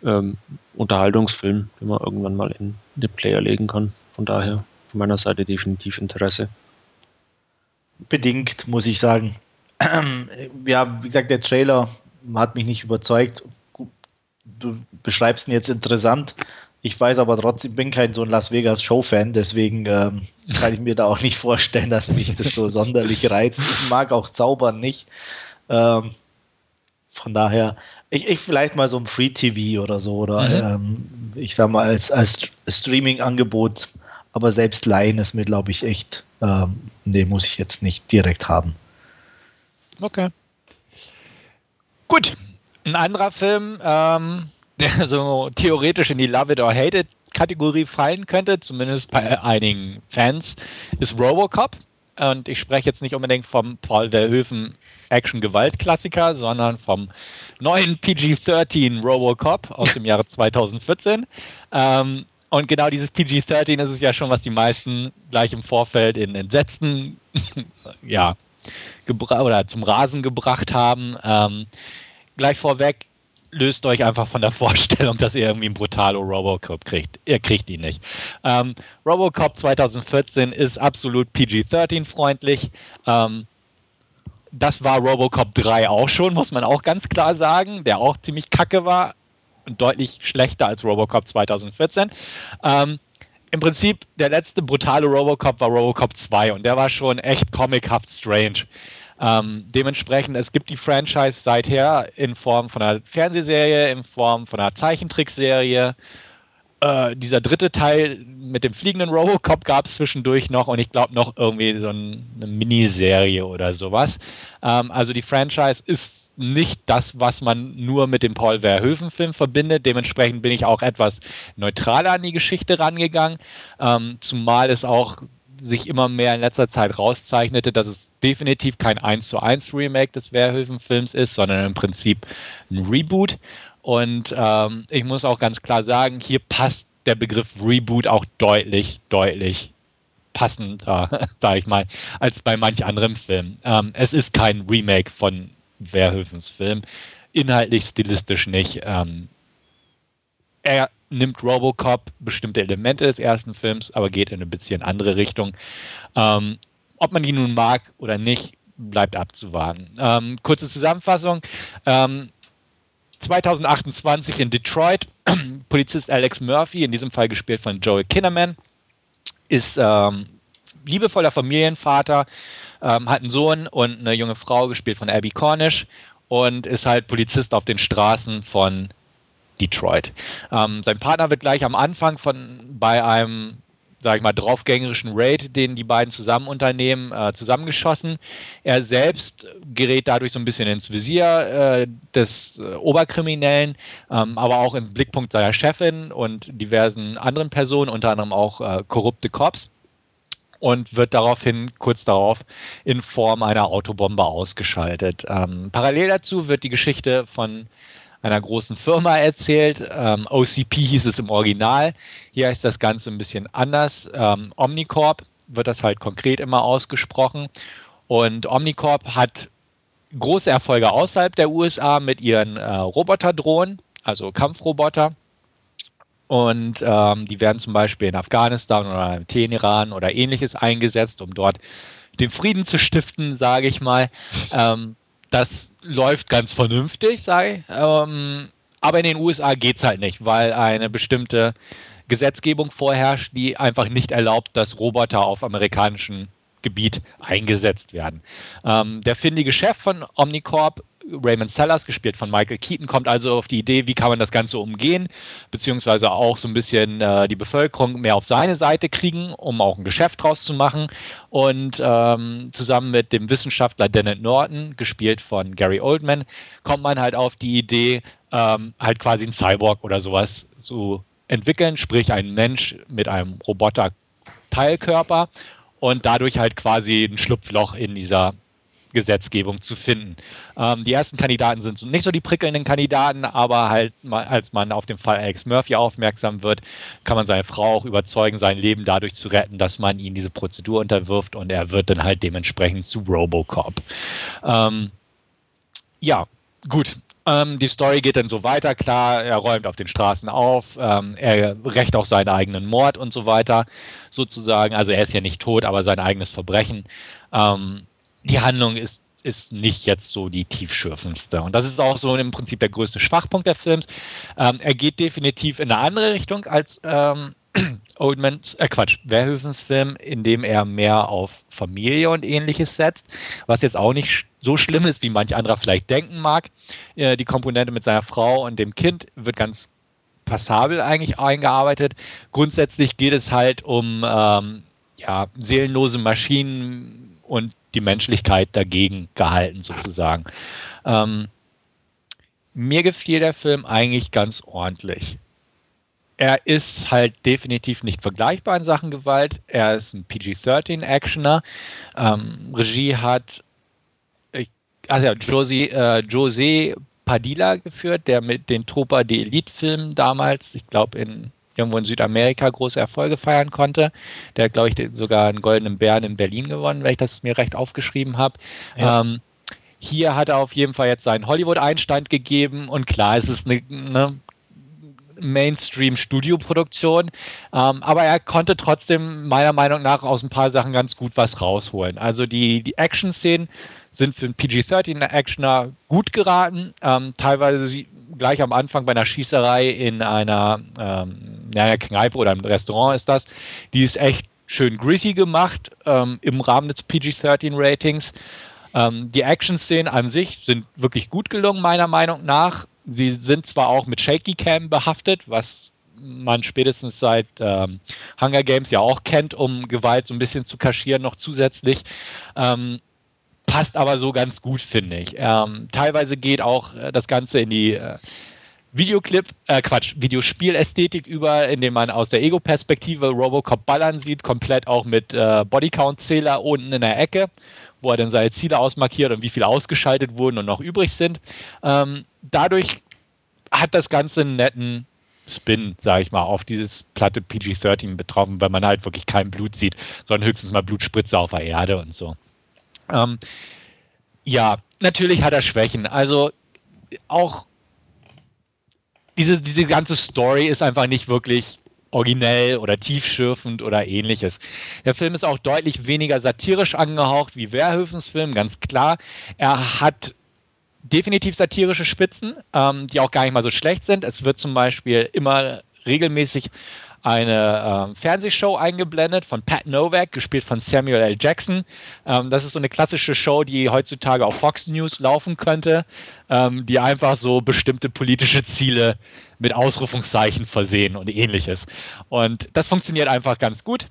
ähm, Unterhaltungsfilm, den man irgendwann mal in den Player legen kann. Von daher von meiner Seite definitiv Interesse. Bedingt, muss ich sagen. ja, wie gesagt, der Trailer hat mich nicht überzeugt. Du beschreibst ihn jetzt interessant. Ich weiß aber trotzdem, bin kein so ein Las Vegas Show-Fan, deswegen ähm, kann ich mir da auch nicht vorstellen, dass mich das so sonderlich reizt. Ich mag auch Zaubern nicht. Ähm, von daher, ich, ich, vielleicht mal so ein Free TV oder so, oder mhm. ähm, ich sag mal als, als Streaming-Angebot, aber selbst Leihen ist mir, glaube ich, echt, ähm, nee, muss ich jetzt nicht direkt haben. Okay. Gut. Ein anderer Film, ähm, der so theoretisch in die Love It or Hate It Kategorie fallen könnte, zumindest bei einigen Fans, ist Robocop. Und ich spreche jetzt nicht unbedingt vom Paul Verhoeven Action-Gewalt-Klassiker, sondern vom neuen PG-13 Robocop aus dem Jahre 2014. Ähm, und genau dieses PG-13 ist es ja schon, was die meisten gleich im Vorfeld in entsetzten, ja, oder zum Rasen gebracht haben. Ähm, gleich vorweg, löst euch einfach von der Vorstellung, dass ihr irgendwie einen brutalo Robocop kriegt. Ihr kriegt ihn nicht. Ähm, Robocop 2014 ist absolut PG-13-freundlich. Ähm, das war Robocop 3 auch schon, muss man auch ganz klar sagen, der auch ziemlich kacke war und deutlich schlechter als Robocop 2014. Ähm, Im Prinzip, der letzte brutale Robocop war Robocop 2 und der war schon echt comichaft strange. Ähm, dementsprechend, es gibt die Franchise seither in Form von einer Fernsehserie, in Form von einer Zeichentrickserie. Äh, dieser dritte Teil mit dem fliegenden Robocop gab es zwischendurch noch und ich glaube noch irgendwie so ein, eine Miniserie oder sowas. Ähm, also die Franchise ist nicht das, was man nur mit dem Paul Verhoeven-Film verbindet. Dementsprechend bin ich auch etwas neutraler an die Geschichte rangegangen, ähm, zumal es auch sich immer mehr in letzter Zeit rauszeichnete, dass es definitiv kein 1 zu 1 Remake des Werwölfen-Films ist, sondern im Prinzip ein Reboot. Und ähm, ich muss auch ganz klar sagen, hier passt der Begriff Reboot auch deutlich, deutlich passender, sage ich mal, als bei manch anderem Film. Ähm, es ist kein Remake von Verhoevens Film. Inhaltlich, stilistisch nicht. Ähm, er nimmt Robocop bestimmte Elemente des ersten Films, aber geht in eine bisschen andere Richtung. Ähm, ob man ihn nun mag oder nicht, bleibt abzuwarten. Ähm, kurze Zusammenfassung. Ähm, 2028 in Detroit, Polizist Alex Murphy, in diesem Fall gespielt von Joel Kinnaman, ist ähm, liebevoller Familienvater, ähm, hat einen Sohn und eine junge Frau, gespielt von Abby Cornish, und ist halt Polizist auf den Straßen von Detroit. Ähm, sein Partner wird gleich am Anfang von bei einem sage ich mal, draufgängerischen Raid, den die beiden zusammen unternehmen, äh, zusammengeschossen. Er selbst gerät dadurch so ein bisschen ins Visier äh, des äh, Oberkriminellen, ähm, aber auch ins Blickpunkt seiner Chefin und diversen anderen Personen, unter anderem auch äh, korrupte Cops. Und wird daraufhin kurz darauf in Form einer Autobombe ausgeschaltet. Ähm, parallel dazu wird die Geschichte von einer großen Firma erzählt. Ähm, OCP hieß es im Original. Hier ist das Ganze ein bisschen anders. Ähm, Omnicorp wird das halt konkret immer ausgesprochen. Und Omnicorp hat große Erfolge außerhalb der USA mit ihren äh, Roboterdrohnen, also Kampfroboter. Und ähm, die werden zum Beispiel in Afghanistan oder im Teheran oder ähnliches eingesetzt, um dort den Frieden zu stiften, sage ich mal. Ähm, das läuft ganz vernünftig, sage ich. Ähm, aber in den USA geht es halt nicht, weil eine bestimmte Gesetzgebung vorherrscht, die einfach nicht erlaubt, dass Roboter auf amerikanischem Gebiet eingesetzt werden. Ähm, der findige Chef von Omnicorp Raymond Sellers, gespielt von Michael Keaton, kommt also auf die Idee, wie kann man das Ganze umgehen, beziehungsweise auch so ein bisschen äh, die Bevölkerung mehr auf seine Seite kriegen, um auch ein Geschäft draus zu machen. Und ähm, zusammen mit dem Wissenschaftler Dennett Norton, gespielt von Gary Oldman, kommt man halt auf die Idee, ähm, halt quasi ein Cyborg oder sowas zu entwickeln, sprich ein Mensch mit einem Roboter-Teilkörper und dadurch halt quasi ein Schlupfloch in dieser Gesetzgebung zu finden. Ähm, die ersten Kandidaten sind nicht so die prickelnden Kandidaten, aber halt, als man auf den Fall Alex Murphy aufmerksam wird, kann man seine Frau auch überzeugen, sein Leben dadurch zu retten, dass man ihn diese Prozedur unterwirft und er wird dann halt dementsprechend zu Robocop. Ähm, ja, gut. Ähm, die Story geht dann so weiter, klar, er räumt auf den Straßen auf, ähm, er rächt auch seinen eigenen Mord und so weiter, sozusagen. Also er ist ja nicht tot, aber sein eigenes Verbrechen. Ähm, die Handlung ist, ist nicht jetzt so die tiefschürfendste. Und das ist auch so im Prinzip der größte Schwachpunkt der Films. Ähm, er geht definitiv in eine andere Richtung als ähm, Oldmans, äh Quatsch, Verhoevens Film, in dem er mehr auf Familie und ähnliches setzt, was jetzt auch nicht so schlimm ist, wie manch anderer vielleicht denken mag. Äh, die Komponente mit seiner Frau und dem Kind wird ganz passabel eigentlich eingearbeitet. Grundsätzlich geht es halt um ähm, ja, seelenlose Maschinen und die Menschlichkeit dagegen gehalten, sozusagen. Ähm, mir gefiel der Film eigentlich ganz ordentlich. Er ist halt definitiv nicht vergleichbar in Sachen Gewalt. Er ist ein PG-13-Actioner. Ähm, Regie hat ich, also Josie, äh, José Padilla geführt, der mit den Tropa de Elite-Filmen damals, ich glaube in irgendwo in Südamerika große Erfolge feiern konnte. Der hat, glaube ich, sogar einen goldenen Bären in Berlin gewonnen, wenn ich das mir recht aufgeschrieben habe. Ja. Ähm, hier hat er auf jeden Fall jetzt seinen Hollywood-Einstand gegeben und klar, es ist eine, eine Mainstream-Studioproduktion, ähm, aber er konnte trotzdem meiner Meinung nach aus ein paar Sachen ganz gut was rausholen. Also die, die Action-Szenen sind für einen PG-13-Actioner gut geraten. Ähm, teilweise gleich am Anfang bei einer Schießerei in einer, ähm, in einer Kneipe oder einem Restaurant ist das. Die ist echt schön gritty gemacht ähm, im Rahmen des PG-13-Ratings. Ähm, die Action-Szenen an sich sind wirklich gut gelungen, meiner Meinung nach. Sie sind zwar auch mit Shaky Cam behaftet, was man spätestens seit ähm, Hunger Games ja auch kennt, um Gewalt so ein bisschen zu kaschieren, noch zusätzlich. Ähm, passt aber so ganz gut, finde ich. Ähm, teilweise geht auch äh, das Ganze in die äh, Videoclip, äh, Quatsch, Videospielästhetik über, indem man aus der Ego-Perspektive Robocop ballern sieht, komplett auch mit äh, Bodycount-Zähler unten in der Ecke, wo er dann seine Ziele ausmarkiert und wie viele ausgeschaltet wurden und noch übrig sind. Ähm, dadurch hat das Ganze einen netten Spin, sage ich mal, auf dieses platte PG-13 betroffen, weil man halt wirklich kein Blut sieht, sondern höchstens mal Blutspritze auf der Erde und so. Ähm, Ja, natürlich hat er Schwächen. Also auch diese, diese ganze Story ist einfach nicht wirklich originell oder tiefschürfend oder ähnliches. Der Film ist auch deutlich weniger satirisch angehaucht wie Verhoevens Film, ganz klar. Er hat definitiv satirische Spitzen, ähm, die auch gar nicht mal so schlecht sind. Es wird zum Beispiel immer regelmäßig eine äh, Fernsehshow eingeblendet von Pat Novak, gespielt von Samuel L. Jackson. Ähm, das ist so eine klassische Show, die heutzutage auf Fox News laufen könnte, ähm, die einfach so bestimmte politische Ziele mit Ausrufungszeichen versehen und ähnliches. Und das funktioniert einfach ganz gut.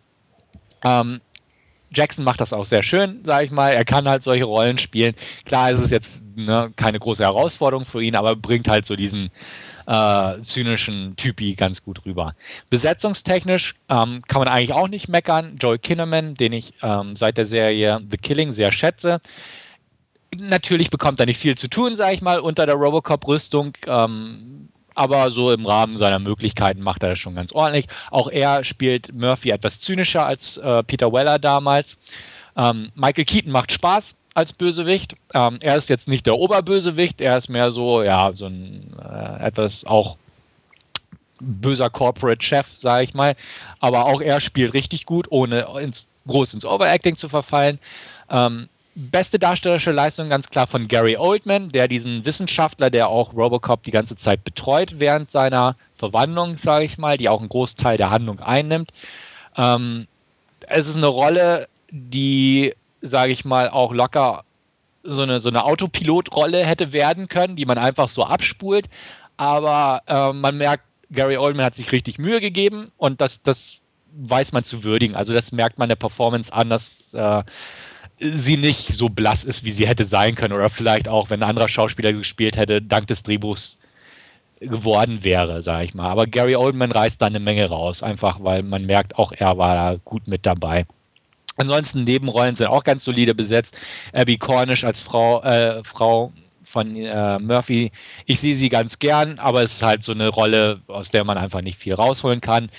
Ähm, Jackson macht das auch sehr schön, sage ich mal. Er kann halt solche Rollen spielen. Klar ist es jetzt ne, keine große Herausforderung für ihn, aber bringt halt so diesen äh, zynischen Typi ganz gut rüber. Besetzungstechnisch ähm, kann man eigentlich auch nicht meckern. Joel Kinnaman, den ich ähm, seit der Serie The Killing sehr schätze. Natürlich bekommt er nicht viel zu tun, sage ich mal, unter der Robocop-Rüstung. Ähm, aber so im Rahmen seiner Möglichkeiten macht er das schon ganz ordentlich. Auch er spielt Murphy etwas zynischer als äh, Peter Weller damals. Ähm, Michael Keaton macht Spaß als Bösewicht. Ähm, er ist jetzt nicht der Oberbösewicht, er ist mehr so, ja, so ein äh, etwas auch böser Corporate Chef, sage ich mal. Aber auch er spielt richtig gut, ohne ins, groß ins Overacting zu verfallen. Ähm, beste darstellerische Leistung ganz klar von Gary Oldman, der diesen Wissenschaftler, der auch Robocop die ganze Zeit betreut während seiner Verwandlung, sage ich mal, die auch einen Großteil der Handlung einnimmt. Ähm, es ist eine Rolle, die, sage ich mal, auch locker so eine, so eine Autopilotrolle hätte werden können, die man einfach so abspult. Aber äh, man merkt, Gary Oldman hat sich richtig Mühe gegeben und das, das weiß man zu würdigen. Also das merkt man der Performance an, dass äh, sie nicht so blass ist, wie sie hätte sein können oder vielleicht auch, wenn ein anderer Schauspieler gespielt hätte, dank des Drehbuchs geworden wäre, sage ich mal. Aber Gary Oldman reißt da eine Menge raus, einfach weil man merkt, auch er war da gut mit dabei. Ansonsten Nebenrollen sind auch ganz solide besetzt. Abby Cornish als Frau, äh, Frau von äh, Murphy. Ich sehe sie ganz gern, aber es ist halt so eine Rolle, aus der man einfach nicht viel rausholen kann.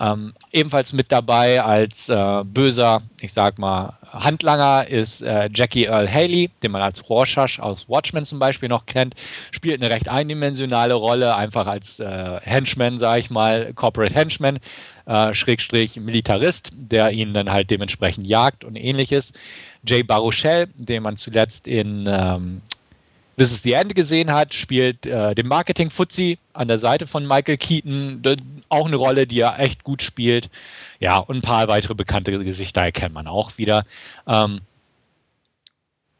Ähm, ebenfalls mit dabei als äh, böser, ich sag mal, Handlanger ist äh, Jackie Earl Haley, den man als Rorschach aus Watchmen zum Beispiel noch kennt. Spielt eine recht eindimensionale Rolle, einfach als äh, Henchman, sage ich mal, Corporate Henchman, äh, Schrägstrich Militarist, der ihn dann halt dementsprechend jagt und ähnliches. Jay Baruchel, den man zuletzt in ähm, This is the End gesehen hat, spielt äh, den Marketing-Fuzzi an der Seite von Michael Keaton. Auch eine Rolle, die er echt gut spielt. Ja, und ein paar weitere bekannte Gesichter erkennt man auch wieder. Ähm,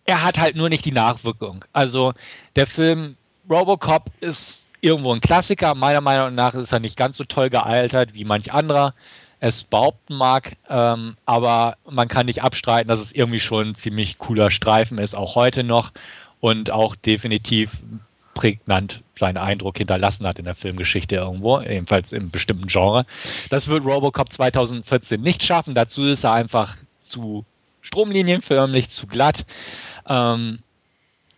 er hat halt nur nicht die Nachwirkung. Also der Film Robocop ist irgendwo ein Klassiker. Meiner Meinung nach ist er nicht ganz so toll gealtert wie manch anderer es behaupten mag. Ähm, aber man kann nicht abstreiten, dass es irgendwie schon ein ziemlich cooler Streifen ist, auch heute noch und auch definitiv prägnant seinen Eindruck hinterlassen hat in der Filmgeschichte irgendwo, ebenfalls im bestimmten Genre. Das wird Robocop 2014 nicht schaffen. Dazu ist er einfach zu stromlinienförmlich, zu glatt. Ähm,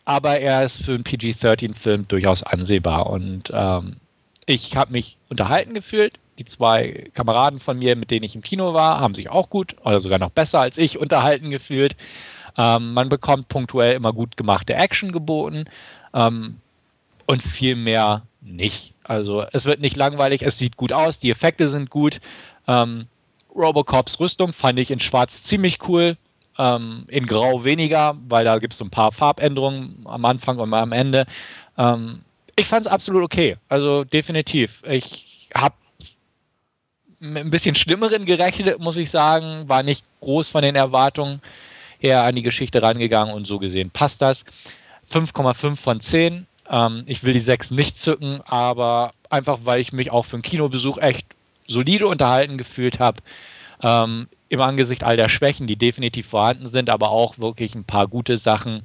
aber er ist für einen PG-13-Film durchaus ansehbar und ähm, ich habe mich unterhalten gefühlt. Die zwei Kameraden von mir, mit denen ich im Kino war, haben sich auch gut oder sogar noch besser als ich unterhalten gefühlt. Ähm, man bekommt punktuell immer gut gemachte Action geboten ähm, und viel mehr nicht. Also es wird nicht langweilig, es sieht gut aus, die Effekte sind gut. Ähm, Robocops Rüstung fand ich in Schwarz ziemlich cool, ähm, in Grau weniger, weil da gibt es so ein paar Farbänderungen am Anfang und am Ende. Ähm, ich fand es absolut okay, also definitiv. Ich habe ein bisschen Schlimmeren gerechnet, muss ich sagen, war nicht groß von den Erwartungen eher an die Geschichte rangegangen und so gesehen passt das. 5,5 von 10. Ähm, ich will die 6 nicht zücken, aber einfach, weil ich mich auch für einen Kinobesuch echt solide unterhalten gefühlt habe. Ähm, Im Angesicht all der Schwächen, die definitiv vorhanden sind, aber auch wirklich ein paar gute Sachen,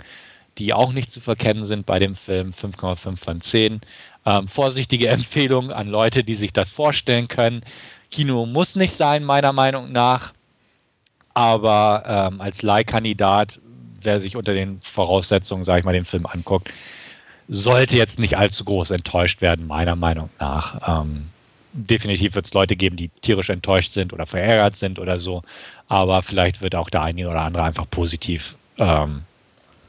die auch nicht zu verkennen sind bei dem Film. 5,5 von 10. Ähm, vorsichtige Empfehlung an Leute, die sich das vorstellen können. Kino muss nicht sein, meiner Meinung nach. Aber ähm, als Leihkandidat, wer sich unter den Voraussetzungen, sage ich mal, den Film anguckt, sollte jetzt nicht allzu groß enttäuscht werden, meiner Meinung nach. Ähm, definitiv wird es Leute geben, die tierisch enttäuscht sind oder verärgert sind oder so. Aber vielleicht wird auch der eine oder andere einfach positiv ähm,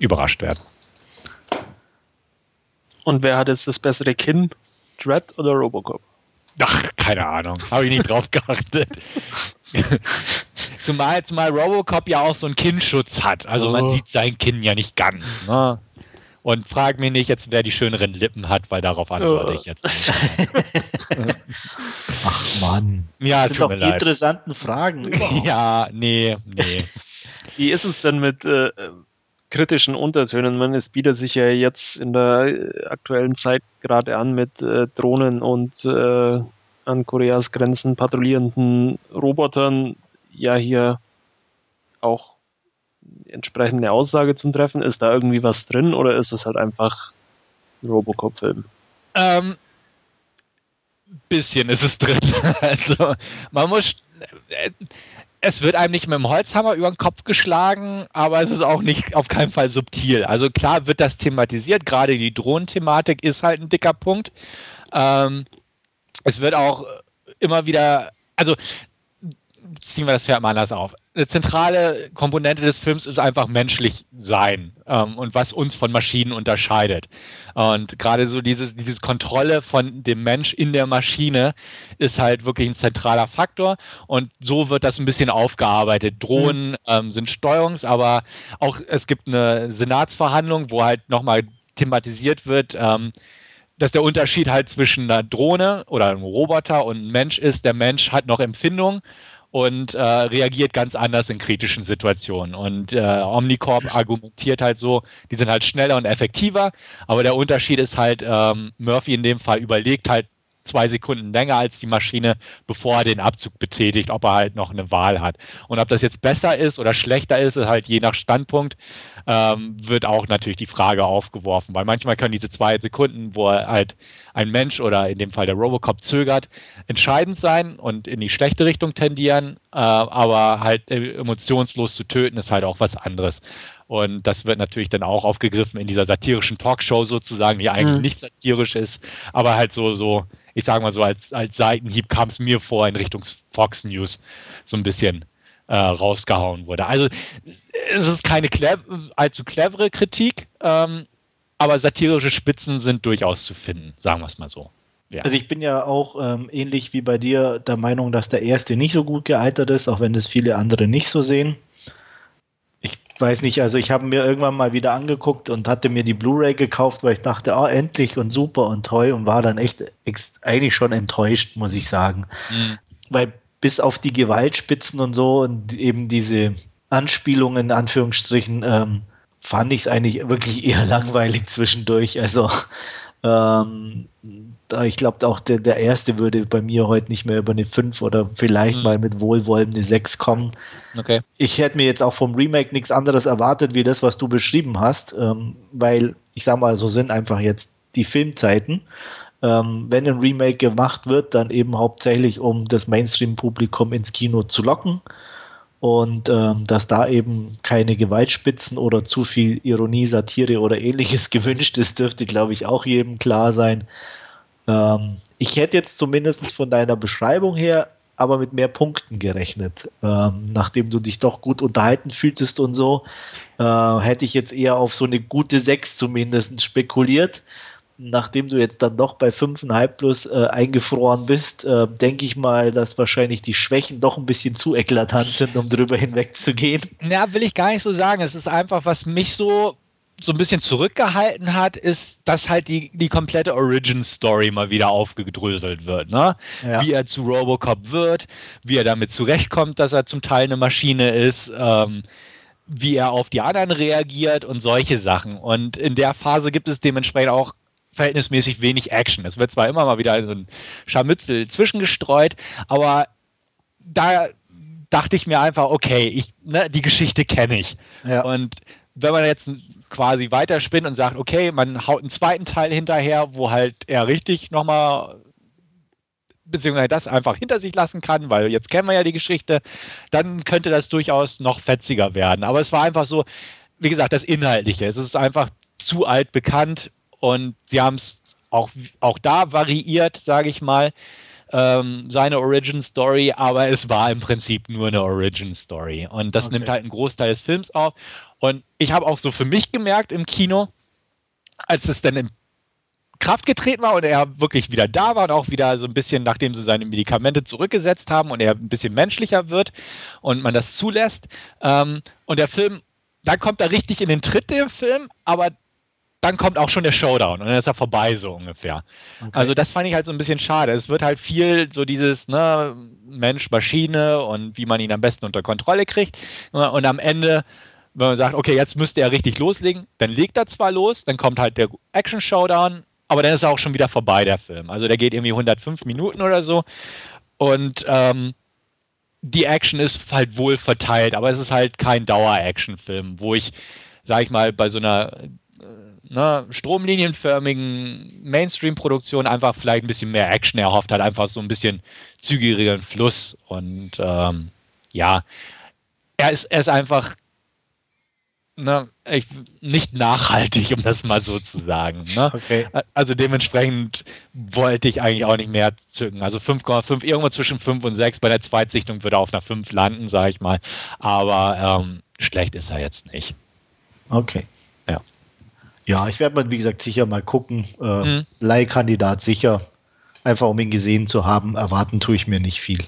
überrascht werden. Und wer hat jetzt das bessere Kinn? Dread oder Robocop? Ach, keine Ahnung. Habe ich nicht drauf geachtet. Zumal, zumal Robocop ja auch so einen Kinnschutz hat. Also man oh. sieht sein Kinn ja nicht ganz. Ne? Und frag mich nicht jetzt, wer die schöneren Lippen hat, weil darauf antworte ich jetzt nicht. Ach Mann. Ja, das sind doch die leid. interessanten Fragen. ja, nee, nee. Wie ist es denn mit äh, kritischen Untertönen? Man, es bietet sich ja jetzt in der äh, aktuellen Zeit gerade an mit äh, Drohnen und äh, an Koreas Grenzen patrouillierenden Robotern ja hier auch entsprechende Aussage zum Treffen? Ist da irgendwie was drin oder ist es halt einfach ein Robocop-Film? Ähm, bisschen ist es drin. also man muss. Äh, es wird einem nicht mit dem Holzhammer über den Kopf geschlagen, aber es ist auch nicht auf keinen Fall subtil. Also klar wird das thematisiert, gerade die Drohnenthematik ist halt ein dicker Punkt. Ähm, es wird auch immer wieder, also ziehen wir das Pferd mal anders auf. Eine zentrale Komponente des Films ist einfach menschlich sein ähm, und was uns von Maschinen unterscheidet. Und gerade so dieses, diese Kontrolle von dem Mensch in der Maschine ist halt wirklich ein zentraler Faktor. Und so wird das ein bisschen aufgearbeitet. Drohnen mhm. ähm, sind Steuerungs, aber auch es gibt eine Senatsverhandlung, wo halt nochmal thematisiert wird, ähm, dass der Unterschied halt zwischen einer Drohne oder einem Roboter und einem Mensch ist, der Mensch hat noch Empfindung und äh, reagiert ganz anders in kritischen Situationen. Und äh, Omnicorp argumentiert halt so, die sind halt schneller und effektiver, aber der Unterschied ist halt, ähm, Murphy in dem Fall überlegt halt zwei Sekunden länger als die Maschine, bevor er den Abzug betätigt, ob er halt noch eine Wahl hat. Und ob das jetzt besser ist oder schlechter ist, ist halt je nach Standpunkt ähm, wird auch natürlich die Frage aufgeworfen, weil manchmal können diese zwei Sekunden, wo halt ein Mensch oder in dem Fall der Robocop zögert, entscheidend sein und in die schlechte Richtung tendieren, äh, aber halt emotionslos zu töten ist halt auch was anderes. Und das wird natürlich dann auch aufgegriffen in dieser satirischen Talkshow sozusagen, die eigentlich mhm. nicht satirisch ist, aber halt so, so, ich sage mal so, als, als Seitenhieb kam es mir vor in Richtung Fox News so ein bisschen äh, rausgehauen wurde. Also es ist keine clev allzu clevere Kritik, ähm, aber satirische Spitzen sind durchaus zu finden, sagen wir es mal so. Ja. Also ich bin ja auch ähm, ähnlich wie bei dir der Meinung, dass der erste nicht so gut gealtert ist, auch wenn das viele andere nicht so sehen. Weiß nicht, also ich habe mir irgendwann mal wieder angeguckt und hatte mir die Blu-ray gekauft, weil ich dachte, ah, endlich und super und toll und war dann echt eigentlich schon enttäuscht, muss ich sagen. Mhm. Weil bis auf die Gewaltspitzen und so und eben diese Anspielungen in Anführungsstrichen ähm, fand ich es eigentlich wirklich eher langweilig zwischendurch. Also ähm, ich glaube auch der, der erste würde bei mir heute nicht mehr über eine 5 oder vielleicht mhm. mal mit Wohlwollen eine 6 kommen. Okay. Ich hätte mir jetzt auch vom Remake nichts anderes erwartet, wie das, was du beschrieben hast, ähm, weil ich sag mal, so sind einfach jetzt die Filmzeiten ähm, wenn ein Remake gemacht wird, dann eben hauptsächlich, um das Mainstream-Publikum ins Kino zu locken. Und ähm, dass da eben keine Gewaltspitzen oder zu viel Ironie, Satire oder ähnliches gewünscht ist, dürfte, glaube ich, auch jedem klar sein. Ähm, ich hätte jetzt zumindest von deiner Beschreibung her aber mit mehr Punkten gerechnet. Ähm, nachdem du dich doch gut unterhalten fühltest und so, äh, hätte ich jetzt eher auf so eine gute 6 zumindest spekuliert nachdem du jetzt dann doch bei 5,5 plus äh, eingefroren bist, äh, denke ich mal, dass wahrscheinlich die Schwächen doch ein bisschen zu eklatant sind, um drüber hinwegzugehen. Ja, will ich gar nicht so sagen. Es ist einfach, was mich so so ein bisschen zurückgehalten hat, ist, dass halt die, die komplette Origin-Story mal wieder aufgedröselt wird. Ne? Ja. Wie er zu Robocop wird, wie er damit zurechtkommt, dass er zum Teil eine Maschine ist, ähm, wie er auf die anderen reagiert und solche Sachen. Und in der Phase gibt es dementsprechend auch verhältnismäßig wenig Action. Es wird zwar immer mal wieder so ein Scharmützel zwischengestreut, aber da dachte ich mir einfach, okay, ich, ne, die Geschichte kenne ich. Ja. Und wenn man jetzt quasi weiterspinnt und sagt, okay, man haut einen zweiten Teil hinterher, wo halt er richtig nochmal beziehungsweise das einfach hinter sich lassen kann, weil jetzt kennen wir ja die Geschichte, dann könnte das durchaus noch fetziger werden. Aber es war einfach so, wie gesagt, das Inhaltliche. Es ist einfach zu alt bekannt und sie haben es auch, auch da variiert, sage ich mal, ähm, seine Origin Story, aber es war im Prinzip nur eine Origin Story. Und das okay. nimmt halt einen Großteil des Films auf. Und ich habe auch so für mich gemerkt im Kino, als es dann in Kraft getreten war und er wirklich wieder da war und auch wieder so ein bisschen, nachdem sie seine Medikamente zurückgesetzt haben und er ein bisschen menschlicher wird und man das zulässt. Ähm, und der Film, dann kommt er richtig in den Tritt, der Film, aber dann kommt auch schon der Showdown und dann ist er vorbei, so ungefähr. Okay. Also das fand ich halt so ein bisschen schade. Es wird halt viel so dieses ne, Mensch-Maschine und wie man ihn am besten unter Kontrolle kriegt. Und am Ende, wenn man sagt, okay, jetzt müsste er richtig loslegen, dann legt er zwar los, dann kommt halt der Action-Showdown, aber dann ist er auch schon wieder vorbei, der Film. Also der geht irgendwie 105 Minuten oder so. Und ähm, die Action ist halt wohl verteilt, aber es ist halt kein Dauer-Action-Film, wo ich, sag ich mal, bei so einer ne, stromlinienförmigen Mainstream-Produktion einfach vielleicht ein bisschen mehr Action erhofft hat, einfach so ein bisschen zügigeren Fluss. Und ähm, ja, er ist, er ist einfach ne, ich, nicht nachhaltig, um das mal so zu sagen. Ne? Okay. Also dementsprechend wollte ich eigentlich auch nicht mehr zücken. Also 5,5, irgendwo zwischen 5 und 6. Bei der Zweitsichtung würde er auf einer 5 landen, sage ich mal. Aber ähm, schlecht ist er jetzt nicht. Okay. Ja, ich werde mal, wie gesagt, sicher mal gucken. Äh, mhm. Leihkandidat sicher. Einfach um ihn gesehen zu haben, erwarten tue ich mir nicht viel.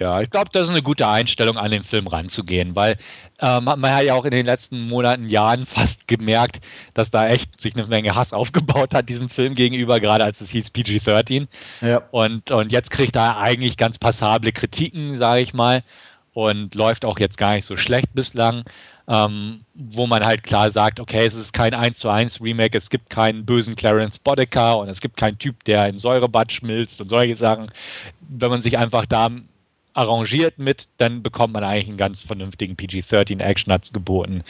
Ja, ich glaube, das ist eine gute Einstellung, an den Film ranzugehen, weil ähm, man hat ja auch in den letzten Monaten, Jahren fast gemerkt, dass da echt sich eine Menge Hass aufgebaut hat, diesem Film gegenüber, gerade als es hieß PG-13. Ja. Und, und jetzt kriegt er eigentlich ganz passable Kritiken, sage ich mal, und läuft auch jetzt gar nicht so schlecht bislang ähm, wo man halt klar sagt, okay, es ist kein 1 zu 1 Remake, es gibt keinen bösen Clarence Boddicker und es gibt keinen Typ, der in Säurebad schmilzt und solche Sachen. Wenn man sich einfach da arrangiert mit, dann bekommt man eigentlich einen ganz vernünftigen PG-13 Action hat's geboten.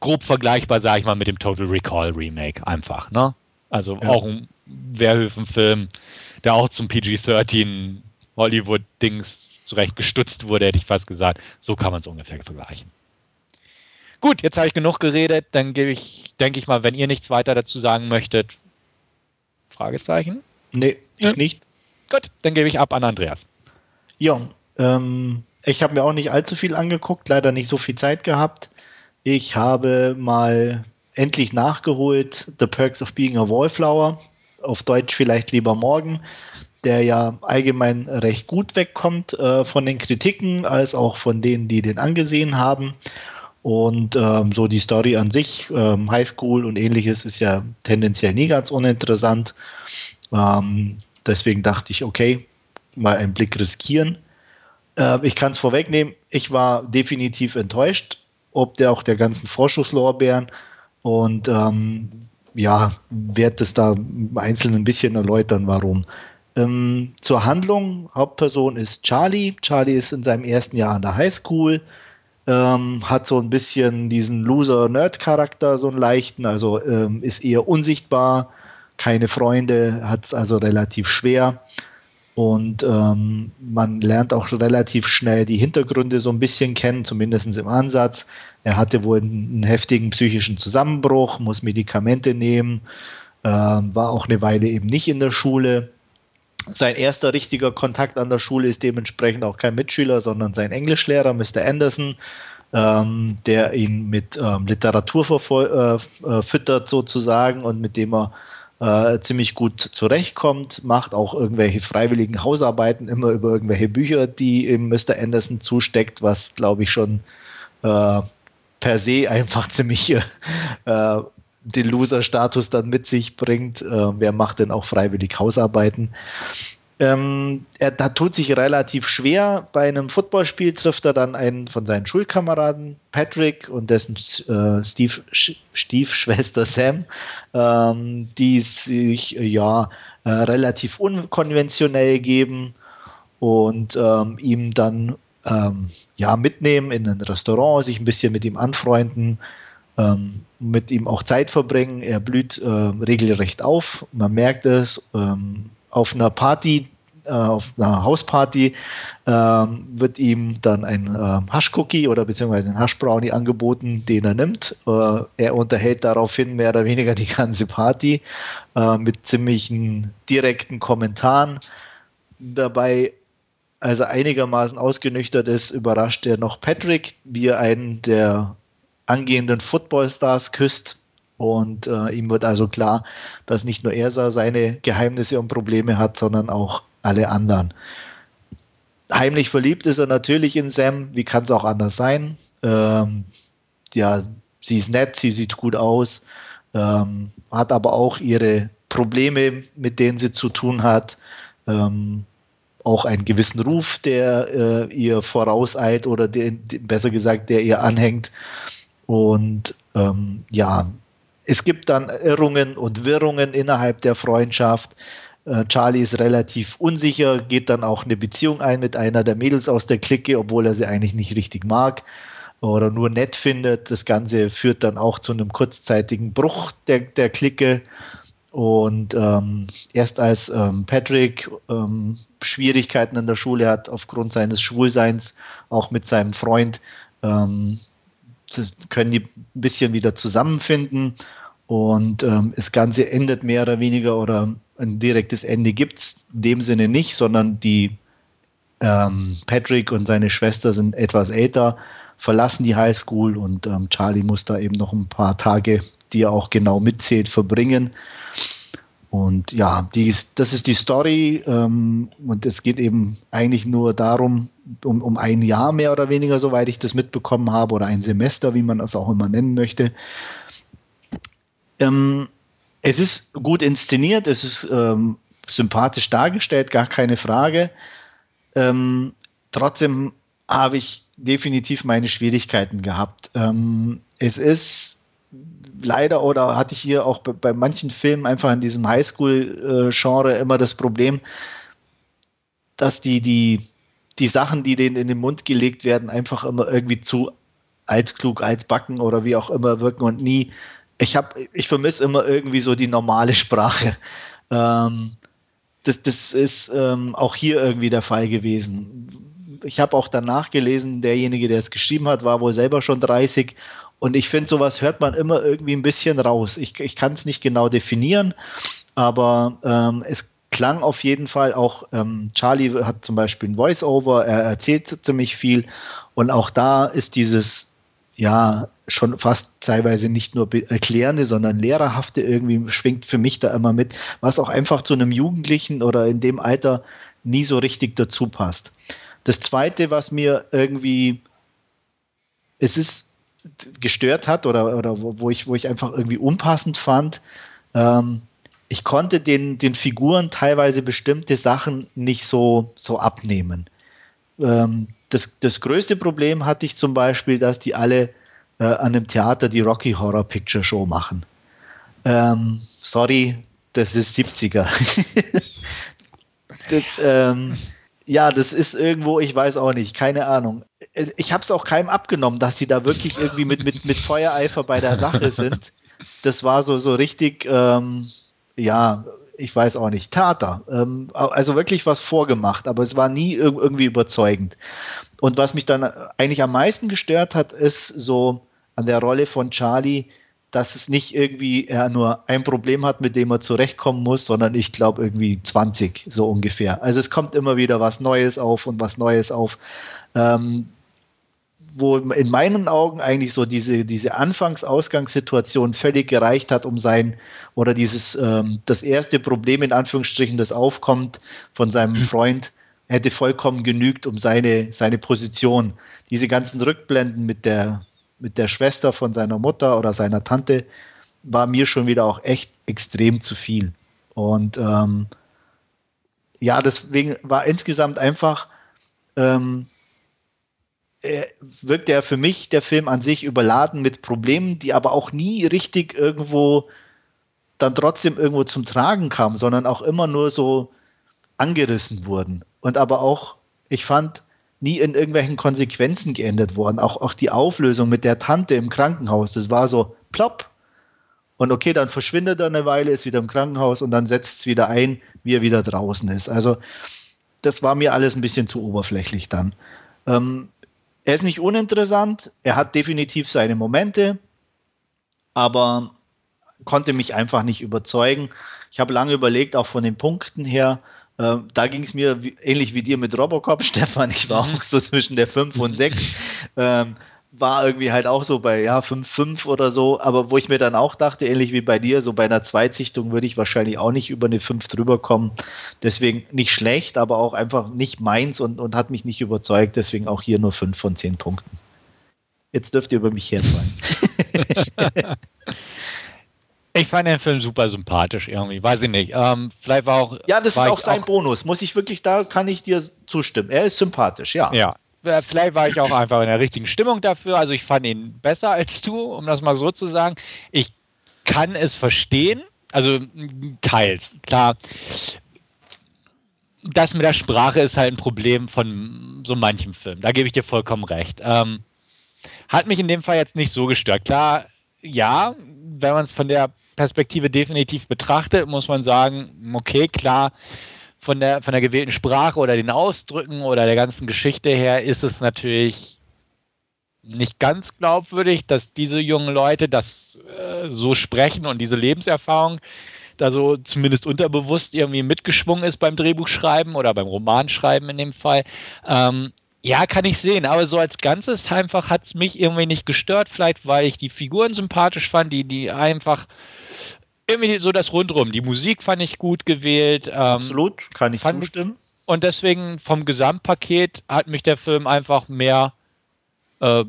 Grob vergleichbar, sage ich mal, mit dem Total Recall Remake einfach, ne? Also ja. auch ein Wehrhöfen-Film, der auch zum PG-13 Hollywood-Dings zurecht gestutzt wurde, hätte ich fast gesagt. So kann man es ungefähr vergleichen. Gut, jetzt habe ich genug geredet. Dann gebe ich, denke ich mal, wenn ihr nichts weiter dazu sagen möchtet, Fragezeichen? Nee, ich ja. nicht. Gut, dann gebe ich ab an Andreas. Ja, ähm, ich habe mir auch nicht allzu viel angeguckt, leider nicht so viel Zeit gehabt. Ich habe mal endlich nachgeholt The Perks of Being a Wallflower, auf Deutsch vielleicht lieber morgen, der ja allgemein recht gut wegkommt äh, von den Kritiken, als auch von denen, die den angesehen haben. Und ähm, so die Story an sich, ähm, Highschool und ähnliches, ist ja tendenziell nie ganz uninteressant. Ähm, deswegen dachte ich, okay, mal einen Blick riskieren. Äh, ich kann es vorwegnehmen, ich war definitiv enttäuscht, ob der auch der ganzen Vorschusslorbeeren. Und ähm, ja, werde es da einzeln ein bisschen erläutern, warum. Ähm, zur Handlung, Hauptperson ist Charlie. Charlie ist in seinem ersten Jahr an der Highschool ähm, hat so ein bisschen diesen Loser-Nerd-Charakter, so einen leichten, also ähm, ist eher unsichtbar, keine Freunde, hat es also relativ schwer. Und ähm, man lernt auch relativ schnell die Hintergründe so ein bisschen kennen, zumindest im Ansatz. Er hatte wohl einen, heftigen psychischen Zusammenbruch, muss Medikamente nehmen, ähm, war auch eine Weile eben nicht in der Schule sein erster richtiger Kontakt an der Schule ist dementsprechend auch kein Mitschüler, sondern sein Englischlehrer, Mr. Anderson, ähm, der ihn mit ähm, Literatur äh, äh, füttert sozusagen und mit dem er äh, ziemlich gut zurechtkommt, macht auch irgendwelche freiwilligen Hausarbeiten immer über irgendwelche Bücher, die ihm Mr. Anderson zusteckt, was glaube ich schon äh, per se einfach ziemlich äh, den Loser-Status dann mit sich bringt. Äh, wer macht denn auch freiwillig Hausarbeiten? Ähm, er da tut sich relativ schwer. Bei einem Footballspiel trifft er dann einen von seinen Schulkameraden, Patrick, und dessen äh, Steve, Stiefschwester Sam, ähm, die sich äh, ja äh, relativ unkonventionell geben und ähm, ihm dann ähm, ja mitnehmen in ein Restaurant, sich ein bisschen mit ihm anfreunden ähm, mit ihm auch Zeit verbringen. Er blüht äh, regelrecht auf. Man merkt es ähm, auf einer Party, äh, auf einer Hausparty ähm, wird ihm dann ein äh, Haschcookie oder beziehungsweise ein Haschbrownie angeboten, den er nimmt. Äh, er unterhält daraufhin mehr oder weniger die ganze Party äh, mit ziemlichen direkten Kommentaren. Dabei als er einigermaßen ausgenüchtert ist, überrascht er noch Patrick, wie er einen der angehenden Footballstars küsst. Und äh, ihm wird also klar, dass nicht nur er seine Geheimnisse und Probleme hat, sondern auch alle anderen. Heimlich verliebt ist er natürlich in Sam. Wie kann es auch anders sein? Ähm, ja, sie ist nett, sie sieht gut aus, ähm, hat aber auch ihre Probleme, mit denen sie zu tun hat. Ähm, auch einen gewissen Ruf, der äh, ihr vorauseilt oder den, besser gesagt, der ihr anhängt. Und ähm, ja, es gibt dann Irrungen und Wirrungen innerhalb der Freundschaft. Äh, Charlie ist relativ unsicher, geht dann auch eine Beziehung ein mit einer der Mädels aus der Clique, obwohl er sie eigentlich nicht richtig mag oder nur nett findet. Das Ganze führt dann auch zu einem kurzzeitigen Bruch der, der Clique. Und ähm, erst als ähm, Patrick ähm, Schwierigkeiten in der Schule hat, aufgrund seines Schwulseins, auch mit seinem Freund, ähm, können die ein bisschen wieder zusammenfinden. Und ähm, das Ganze endet mehr oder weniger oder ein direktes Ende gibt es in dem Sinne nicht, sondern die ähm, Patrick und seine Schwester sind etwas älter, verlassen die Highschool und Charlie muss da eben noch ein paar Tage, die er auch genau mitzählt, verbringen und ja, die, das ist die Story ähm, und es geht eben eigentlich nur darum, um, um ein Jahr mehr oder weniger, soweit ich das mitbekommen habe, oder ein Semester, wie man das auch immer nennen möchte. Ähm, es ist gut inszeniert, es ist ähm, sympathisch dargestellt, gar keine Frage. Ähm, trotzdem habe ich definitiv meine Schwierigkeiten gehabt. Ähm, es ist leider oder hatte ich hier auch bei, bei manchen Filmen einfach in diesem Highschool-Genre immer das Problem, dass die, die, die Sachen, die denen in den Mund gelegt werden, einfach immer irgendwie zu altklug, altbacken oder wie auch immer wirken und nie. Ich habe, ich vermisse immer irgendwie so die normale Sprache. Ähm, das, das ist ähm, auch hier irgendwie der Fall gewesen. Ich habe auch danach gelesen, derjenige, der es geschrieben hat, war wohl selber schon 30 und ich finde, sowas hört man immer irgendwie ein bisschen raus. Ich, ich kann es nicht genau definieren, aber ähm, es klang auf jeden Fall auch, ähm, Charlie hat zum Beispiel ein Voice-Over, er erzählt ziemlich viel und auch da ist dieses, ja, schon fast teilweise nicht nur erklärende, sondern lehrerhafte irgendwie schwingt für mich da immer mit, was auch einfach zu einem Jugendlichen oder in dem Alter nie so richtig dazu passt. Das zweite, was mir irgendwie, es ist gestört hat oder, oder wo, wo, ich, wo ich einfach irgendwie unpassend fand. Ähm, ich konnte den, den Figuren teilweise bestimmte Sachen nicht so, so abnehmen. Ähm, das, das größte Problem hatte ich zum Beispiel, dass die alle äh, an dem Theater die Rocky Horror Picture Show machen. Ähm, sorry, das ist 70er. das, ähm, ja, das ist irgendwo, ich weiß auch nicht, keine Ahnung. Ich habe es auch keinem abgenommen, dass sie da wirklich irgendwie mit, mit, mit Feuereifer bei der Sache sind. Das war so, so richtig, ähm, ja, ich weiß auch nicht, Theater. Ähm, also wirklich was vorgemacht, aber es war nie irgendwie überzeugend. Und was mich dann eigentlich am meisten gestört hat, ist so an der Rolle von Charlie, dass es nicht irgendwie er nur ein Problem hat, mit dem er zurechtkommen muss, sondern ich glaube irgendwie 20 so ungefähr. Also es kommt immer wieder was Neues auf und was Neues auf. Ähm, wo in meinen Augen eigentlich so diese, diese Anfangs-Ausgangssituation völlig gereicht hat, um sein, oder dieses, ähm, das erste Problem in Anführungsstrichen, das aufkommt von seinem Freund, hätte vollkommen genügt, um seine, seine Position. Diese ganzen Rückblenden mit der, mit der Schwester von seiner Mutter oder seiner Tante war mir schon wieder auch echt extrem zu viel. Und ähm, ja, deswegen war insgesamt einfach, ähm, äh, wirkt er für mich, der Film an sich, überladen mit Problemen, die aber auch nie richtig irgendwo dann trotzdem irgendwo zum Tragen kamen, sondern auch immer nur so angerissen wurden. Und aber auch, ich fand, nie in irgendwelchen Konsequenzen geändert worden. Auch, auch die Auflösung mit der Tante im Krankenhaus, das war so plopp. Und okay, dann verschwindet er eine Weile, ist wieder im Krankenhaus und dann setzt es wieder ein, wie er wieder draußen ist. Also das war mir alles ein bisschen zu oberflächlich dann. Ähm, er ist nicht uninteressant, er hat definitiv seine Momente, aber konnte mich einfach nicht überzeugen. Ich habe lange überlegt, auch von den Punkten her, ähm, da ging es mir wie, ähnlich wie dir mit Robocop, Stefan. Ich war auch so zwischen der 5 und 6. Ähm, war irgendwie halt auch so bei ja 5-5 oder so, aber wo ich mir dann auch dachte, ähnlich wie bei dir, so bei einer Zweitsichtung würde ich wahrscheinlich auch nicht über eine 5 drüber kommen. Deswegen nicht schlecht, aber auch einfach nicht meins und, und hat mich nicht überzeugt. Deswegen auch hier nur 5 von 10 Punkten. Jetzt dürft ihr über mich herfallen. ich fand den Film super sympathisch irgendwie, weiß ich nicht. Ähm, vielleicht war auch. Ja, das ist auch sein auch Bonus. Muss ich wirklich, da kann ich dir zustimmen. Er ist sympathisch, ja. Ja, vielleicht war ich auch einfach in der richtigen Stimmung dafür. Also ich fand ihn besser als du, um das mal so zu sagen. Ich kann es verstehen, also teils, klar. Das mit der Sprache ist halt ein Problem von so manchem Film. Da gebe ich dir vollkommen recht. Ähm, hat mich in dem Fall jetzt nicht so gestört. Klar, ja, wenn man es von der Perspektive definitiv betrachtet, muss man sagen, okay, klar, von der, von der gewählten Sprache oder den Ausdrücken oder der ganzen Geschichte her ist es natürlich nicht ganz glaubwürdig, dass diese jungen Leute das äh, so sprechen und diese Lebenserfahrung da so zumindest unterbewusst irgendwie mitgeschwungen ist beim Drehbuchschreiben oder beim Romanschreiben in dem Fall. Ähm, ja, kann ich sehen, aber so als Ganzes einfach hat es mich irgendwie nicht gestört, vielleicht weil ich die Figuren sympathisch fand, die, die einfach irgendwie so das Rundrum. Die Musik fand ich gut gewählt. Ähm, Absolut, kann ich zustimmen. Und deswegen vom Gesamtpaket hat mich der Film einfach mehr, äh,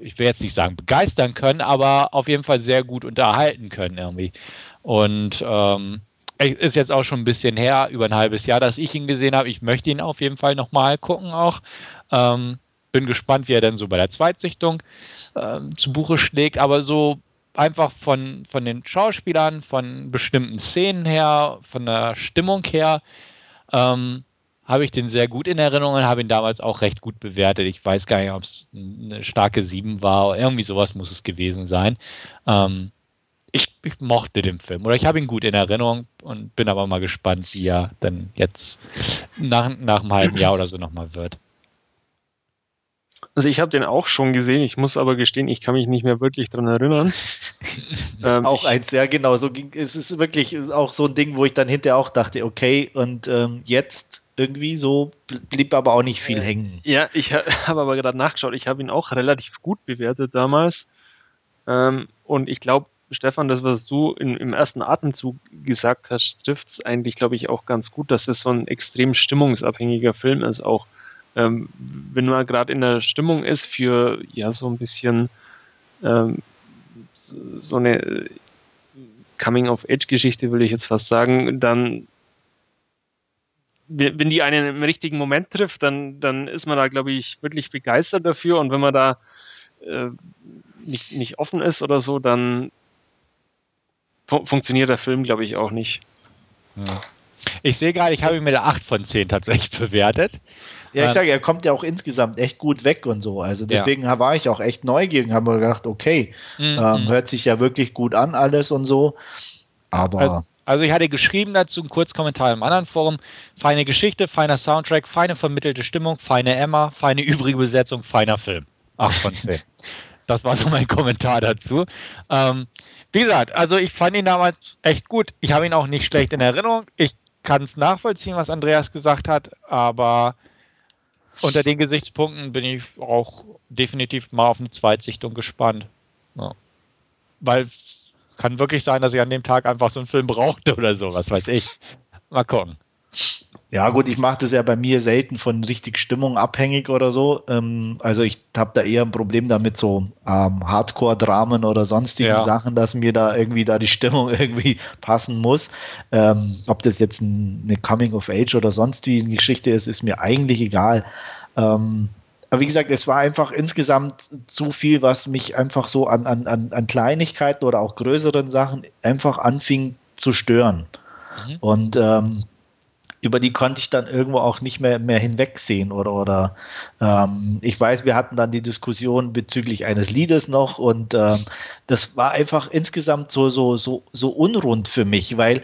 ich will jetzt nicht sagen begeistern können, aber auf jeden Fall sehr gut unterhalten können irgendwie. Und ähm, ist jetzt auch schon ein bisschen her, über ein halbes Jahr, dass ich ihn gesehen habe. Ich möchte ihn auf jeden Fall nochmal gucken auch. Ähm, bin gespannt, wie er denn so bei der Zweitsichtung äh, zu Buche schlägt. Aber so einfach von, von den Schauspielern, von bestimmten Szenen her, von der Stimmung her, ähm, habe ich den sehr gut in Erinnerung und habe ihn damals auch recht gut bewertet. Ich weiß gar nicht, ob es eine starke 7 war. Irgendwie sowas muss es gewesen sein. Ähm, ich, ich, mochte den Film oder ich habe ihn gut in Erinnerung und bin aber mal gespannt, wie er dann jetzt nach, nach einem halben Jahr oder so nochmal wird. Also ich habe den auch schon gesehen, ich muss aber gestehen, ich kann mich nicht mehr wirklich dran erinnern. ähm, auch eins, ja genau, so ging, es ist wirklich auch so ein Ding, wo ich dann hinterher auch dachte, okay, und ähm, jetzt irgendwie so blieb aber auch nicht viel äh, hängen. Ja, ich habe aber gerade nachgeschaut, ich habe ihn auch relativ gut bewertet damals. Ähm, und ich glaube, Stefan, das, was du in, im ersten Atemzug gesagt hast, trifft es eigentlich, glaube ich, auch ganz gut, dass es so ein extrem stimmungsabhängiger Film ist, auch ähm, wenn man gerade in der Stimmung ist für ja so ein bisschen ähm, so eine Coming-of-Age-Geschichte, will ich jetzt fast sagen, dann wenn die einen im richtigen Moment trifft, dann, dann ist man da, glaube ich, wirklich begeistert dafür. Und wenn man da äh, nicht, nicht offen ist oder so, dann fu funktioniert der Film, glaube ich, auch nicht. Ja. Ich sehe gerade, ich habe mit der 8 von 10 tatsächlich bewertet. Ja, ich sage, er kommt ja auch insgesamt echt gut weg und so. Also deswegen ja. war ich auch echt neugierig und habe mir gedacht, okay, mhm. ähm, hört sich ja wirklich gut an alles und so. Aber. Also, also ich hatte geschrieben dazu einen Kurzkommentar im anderen Forum. Feine Geschichte, feiner Soundtrack, feine vermittelte Stimmung, feine Emma, feine übrige Besetzung, feiner Film. 8 von 10. das war so mein Kommentar dazu. Ähm, wie gesagt, also ich fand ihn damals echt gut. Ich habe ihn auch nicht schlecht in Erinnerung. Ich kann es nachvollziehen, was Andreas gesagt hat, aber unter den Gesichtspunkten bin ich auch definitiv mal auf eine Zweitsichtung gespannt. Ja. Weil kann wirklich sein, dass ich an dem Tag einfach so einen Film brauchte oder so, was weiß ich. Mal gucken. Ja, gut, ich mache das ja bei mir selten von richtig Stimmung abhängig oder so. Ähm, also ich habe da eher ein Problem damit, so ähm, Hardcore-Dramen oder sonstigen ja. Sachen, dass mir da irgendwie da die Stimmung irgendwie passen muss. Ähm, ob das jetzt ein, eine Coming-of-Age oder sonstige Geschichte ist, ist mir eigentlich egal. Ähm, aber wie gesagt, es war einfach insgesamt zu viel, was mich einfach so an, an, an Kleinigkeiten oder auch größeren Sachen einfach anfing zu stören. Mhm. Und ähm, über die konnte ich dann irgendwo auch nicht mehr, mehr hinwegsehen oder, oder ähm, ich weiß, wir hatten dann die Diskussion bezüglich eines Liedes noch und ähm, das war einfach insgesamt so, so, so, so unrund für mich, weil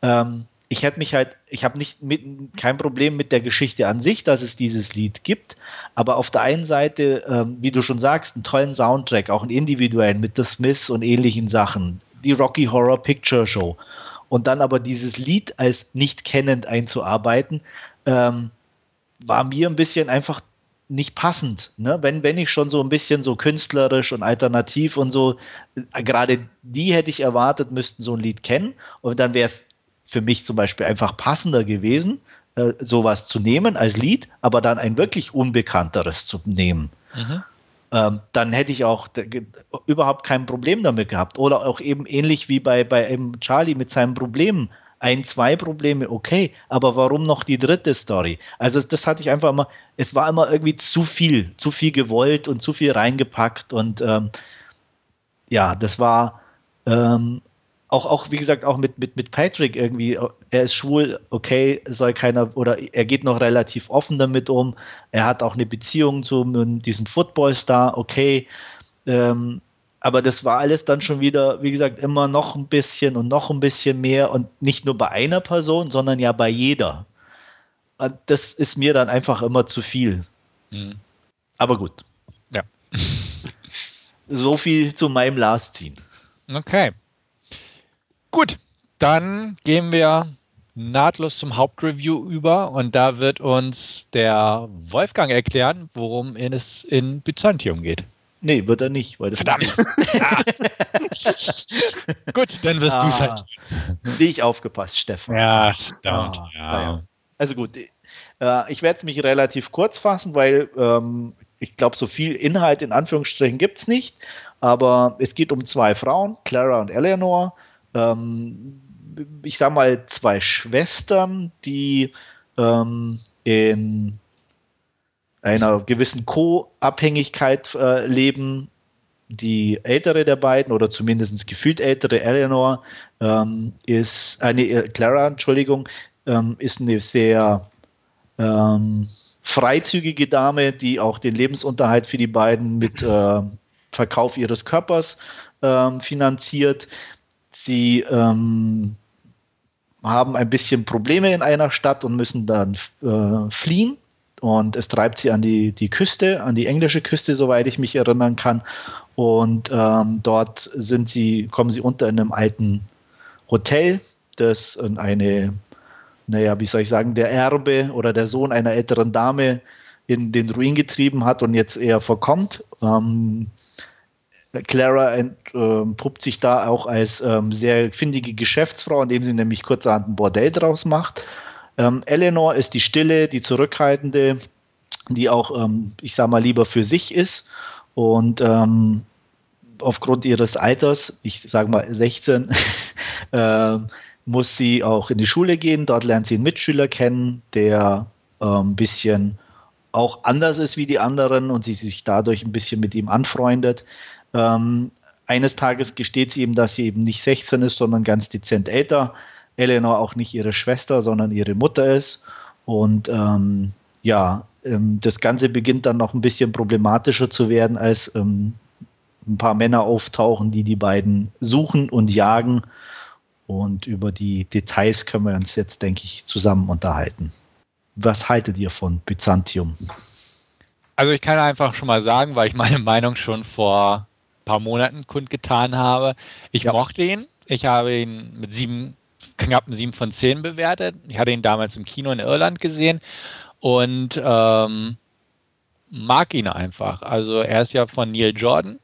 ähm, ich hätte mich halt, ich habe nicht mit, kein Problem mit der Geschichte an sich, dass es dieses Lied gibt, aber auf der einen Seite, ähm, wie du schon sagst, einen tollen Soundtrack, auch einen individuellen mit The Smiths und ähnlichen Sachen, die Rocky Horror Picture Show und dann aber dieses Lied als nicht kennend einzuarbeiten, ähm, war mir ein bisschen einfach nicht passend. Ne? Wenn, wenn ich schon so ein bisschen so künstlerisch und alternativ und so, äh, gerade die hätte ich erwartet, müssten so ein Lied kennen. Und dann wäre es für mich zum Beispiel einfach passender gewesen, äh, sowas zu nehmen als Lied, aber dann ein wirklich unbekannteres zu nehmen. Mhm. Ähm, dann hätte ich auch überhaupt kein Problem damit gehabt. Oder auch eben ähnlich wie bei, bei Charlie mit seinem Problem ein, zwei Probleme, okay, aber warum noch die dritte Story? Also das hatte ich einfach immer, es war immer irgendwie zu viel, zu viel gewollt und zu viel reingepackt und ähm, ja, das war ähm, auch, auch, wie gesagt, auch mit, mit, mit Patrick irgendwie, er ist schwul, okay, soll keiner, oder er geht noch relativ offen damit um, er hat auch eine Beziehung zu diesem Footballstar, okay, ähm, aber das war alles dann schon wieder, wie gesagt, immer noch ein bisschen und noch ein bisschen mehr und nicht nur bei einer Person, sondern ja bei jeder. Und das ist mir dann einfach immer zu viel. Mhm. Aber gut. Ja. so viel zu meinem Last Scene. Okay. Gut, dann gehen wir nahtlos zum Hauptreview über und da wird uns der Wolfgang erklären, worum es in Byzantium geht. Nee, wird er nicht. Verdammt! ah. Gut, dann wirst ah, du es halt. Nicht aufgepasst, Steffen. Ja, verdammt. Ah, ja. Ja. Also gut, äh, ich werde mich relativ kurz fassen, weil ähm, ich glaube, so viel Inhalt in Anführungsstrichen gibt es nicht. Aber es geht um zwei Frauen, Clara und Eleanor. Ähm, ich sage mal zwei Schwestern, die ähm, in einer gewissen Co-Abhängigkeit äh, leben. Die ältere der beiden, oder zumindest gefühlt ältere, Eleanor, ähm, ist, eine äh, Clara, Entschuldigung, ähm, ist eine sehr ähm, freizügige Dame, die auch den Lebensunterhalt für die beiden mit äh, Verkauf ihres Körpers ähm, finanziert. Sie ähm, haben ein bisschen Probleme in einer Stadt und müssen dann äh, fliehen und es treibt sie an die, die Küste, an die englische Küste, soweit ich mich erinnern kann. Und ähm, dort sind sie, kommen sie unter in einem alten Hotel, das eine, naja, wie soll ich sagen, der Erbe oder der Sohn einer älteren Dame in den Ruin getrieben hat und jetzt eher verkommt. Ähm, Clara entpuppt äh, sich da auch als ähm, sehr findige Geschäftsfrau, indem sie nämlich kurzerhand ein Bordell draus macht ähm, Eleanor ist die stille, die zurückhaltende, die auch, ähm, ich sag mal, lieber für sich ist und ähm, aufgrund ihres Alters, ich sage mal 16, äh, muss sie auch in die Schule gehen. Dort lernt sie einen Mitschüler kennen, der äh, ein bisschen auch anders ist wie die anderen und sie sich dadurch ein bisschen mit ihm anfreundet. Ähm, eines Tages gesteht sie ihm, dass sie eben nicht 16 ist, sondern ganz dezent älter. Eleanor auch nicht ihre Schwester, sondern ihre Mutter ist. Und ähm, ja, ähm, das Ganze beginnt dann noch ein bisschen problematischer zu werden, als ähm, ein paar Männer auftauchen, die die beiden suchen und jagen. Und über die Details können wir uns jetzt, denke ich, zusammen unterhalten. Was haltet ihr von Byzantium? Also ich kann einfach schon mal sagen, weil ich meine Meinung schon vor paar Monaten kundgetan habe. Ich ja. mochte ihn. Ich habe ihn mit sieben knapp ein 7 von 10 bewertet. Ich hatte ihn damals im Kino in Irland gesehen und ähm, mag ihn einfach. Also er ist ja von Neil Jordan,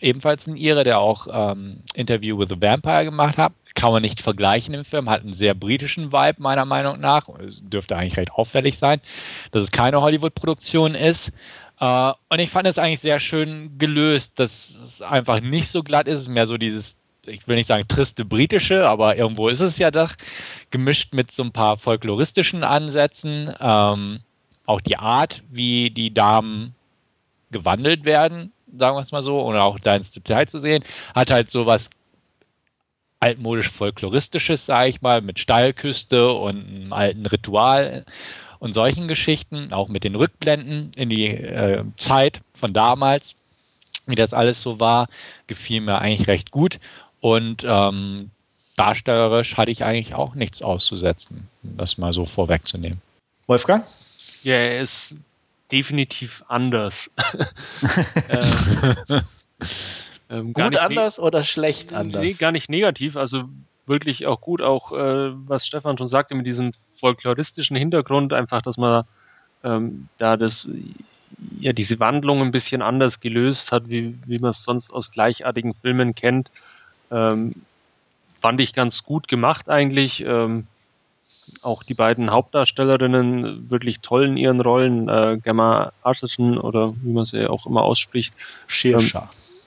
ebenfalls ein Ire, der auch ähm, Interview with the Vampire gemacht hat. Kann man nicht vergleichen im Film, hat einen sehr britischen Vibe meiner Meinung nach. Es dürfte eigentlich recht auffällig sein, dass es keine Hollywood-Produktion ist. Uh, und ich fand es eigentlich sehr schön gelöst, dass es einfach nicht so glatt ist, es ist mehr so dieses ich will nicht sagen triste britische, aber irgendwo ist es ja doch, gemischt mit so ein paar folkloristischen Ansätzen. Ähm, auch die Art, wie die Damen gewandelt werden, sagen wir es mal so, ohne auch da ins Detail zu sehen, hat halt so was altmodisch folkloristisches, sage ich mal, mit Steilküste und einem alten Ritual und solchen Geschichten, auch mit den Rückblenden in die äh, Zeit von damals, wie das alles so war, gefiel mir eigentlich recht gut. Und ähm, darstellerisch hatte ich eigentlich auch nichts auszusetzen, das mal so vorwegzunehmen. Wolfgang? Ja, er ist definitiv anders. ähm, ähm, gut anders oder schlecht anders? Nee, gar nicht negativ. Also wirklich auch gut, auch äh, was Stefan schon sagte, mit diesem folkloristischen Hintergrund, einfach, dass man ähm, da das ja diese Wandlung ein bisschen anders gelöst hat, wie, wie man es sonst aus gleichartigen Filmen kennt. Ähm, fand ich ganz gut gemacht eigentlich. Ähm, auch die beiden Hauptdarstellerinnen wirklich toll in ihren Rollen. Äh, Gemma Arterton oder wie man sie auch immer ausspricht. Shersha. Ähm,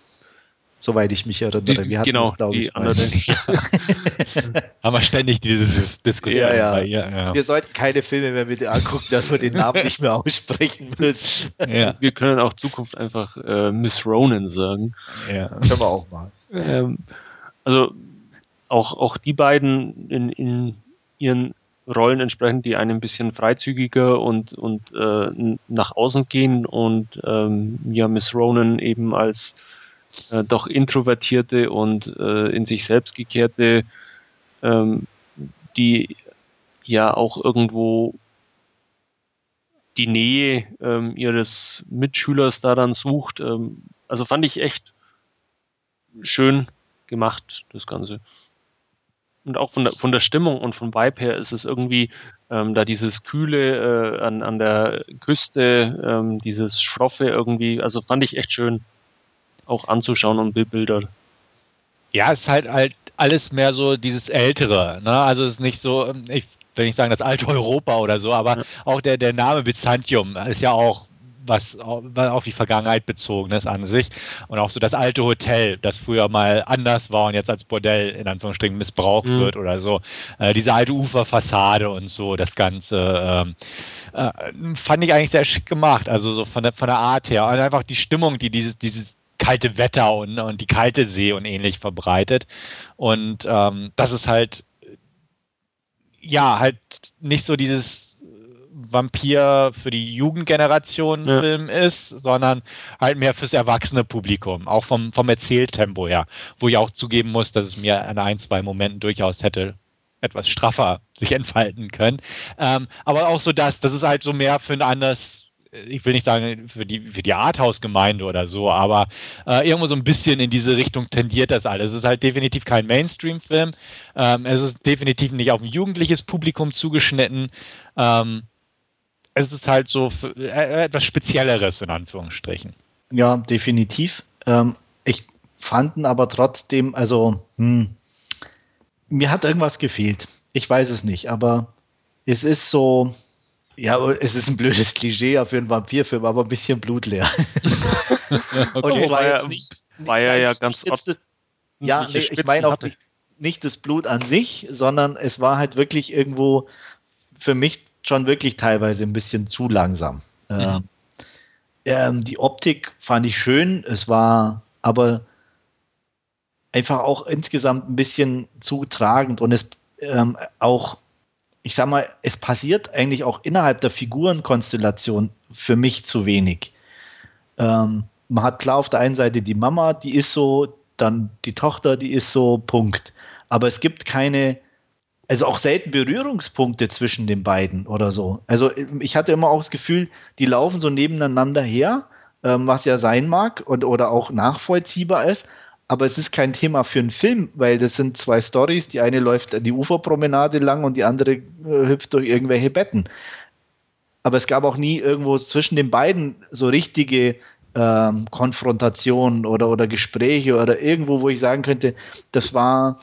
Soweit ich mich erinnere. Wir genau, das, die ich, andere. Haben wir ständig diese Diskussion. Ja, ja. ja, ja. Wir sollten keine Filme mehr mit angucken, dass wir den Namen nicht mehr aussprechen müssen. Ja. Wir können auch Zukunft einfach äh, Miss Ronan sagen. Ja, können wir auch mal. Ähm, also auch, auch die beiden in, in ihren Rollen entsprechend, die einen ein bisschen freizügiger und, und äh, nach außen gehen und ähm, ja, Miss Ronan eben als äh, doch introvertierte und äh, in sich selbst gekehrte, ähm, die ja auch irgendwo die Nähe ähm, ihres Mitschülers da dann sucht. Ähm, also fand ich echt schön gemacht, das Ganze und auch von der, von der Stimmung und vom Vibe her ist es irgendwie ähm, da dieses Kühle äh, an, an der Küste, ähm, dieses Schroffe irgendwie, also fand ich echt schön auch anzuschauen und Bilder. Ja, es ist halt, halt alles mehr so dieses Ältere, ne? Also es ist nicht so, ähm, ich will nicht sagen das alte Europa oder so, aber ja. auch der, der Name Byzantium ist ja auch was auf die Vergangenheit bezogen ist an sich. Und auch so das alte Hotel, das früher mal anders war und jetzt als Bordell in Anführungsstrichen missbraucht mhm. wird oder so. Äh, diese alte Uferfassade und so, das Ganze. Ähm, äh, fand ich eigentlich sehr schick gemacht, also so von der, von der Art her. Und einfach die Stimmung, die dieses, dieses kalte Wetter und, und die kalte See und ähnlich verbreitet. Und ähm, das ist halt, ja, halt nicht so dieses Vampir für die Jugendgeneration ja. Film ist, sondern halt mehr fürs erwachsene Publikum, auch vom, vom Erzähltempo her, wo ich auch zugeben muss, dass es mir an ein, zwei Momenten durchaus hätte etwas straffer sich entfalten können. Ähm, aber auch so das, das ist halt so mehr für ein anderes ich will nicht sagen für die, für die Arthouse-Gemeinde oder so, aber äh, irgendwo so ein bisschen in diese Richtung tendiert das alles. Es ist halt definitiv kein Mainstream-Film. Ähm, es ist definitiv nicht auf ein jugendliches Publikum zugeschnitten. Ähm, es ist halt so äh, etwas Spezielleres in Anführungsstrichen. Ja, definitiv. Ähm, ich fand aber trotzdem, also hm, mir hat irgendwas gefehlt. Ich weiß es nicht, aber es ist so, ja, es ist ein blödes Klischee für einen Vampirfilm, aber ein bisschen blutleer. okay. Und es war jetzt nicht, war ja, ja ganz das, Ja, nee, ich meine auch nicht, nicht das Blut an sich, sondern es war halt wirklich irgendwo für mich schon wirklich teilweise ein bisschen zu langsam. Mhm. Ähm, die Optik fand ich schön, es war aber einfach auch insgesamt ein bisschen zu tragend und es ähm, auch, ich sag mal, es passiert eigentlich auch innerhalb der Figurenkonstellation für mich zu wenig. Ähm, man hat klar auf der einen Seite die Mama, die ist so, dann die Tochter, die ist so, Punkt. Aber es gibt keine also auch selten Berührungspunkte zwischen den beiden oder so. Also ich hatte immer auch das Gefühl, die laufen so nebeneinander her, ähm, was ja sein mag und oder auch nachvollziehbar ist. Aber es ist kein Thema für einen Film, weil das sind zwei Stories. Die eine läuft die Uferpromenade lang und die andere äh, hüpft durch irgendwelche Betten. Aber es gab auch nie irgendwo zwischen den beiden so richtige ähm, Konfrontationen oder, oder Gespräche oder irgendwo, wo ich sagen könnte, das war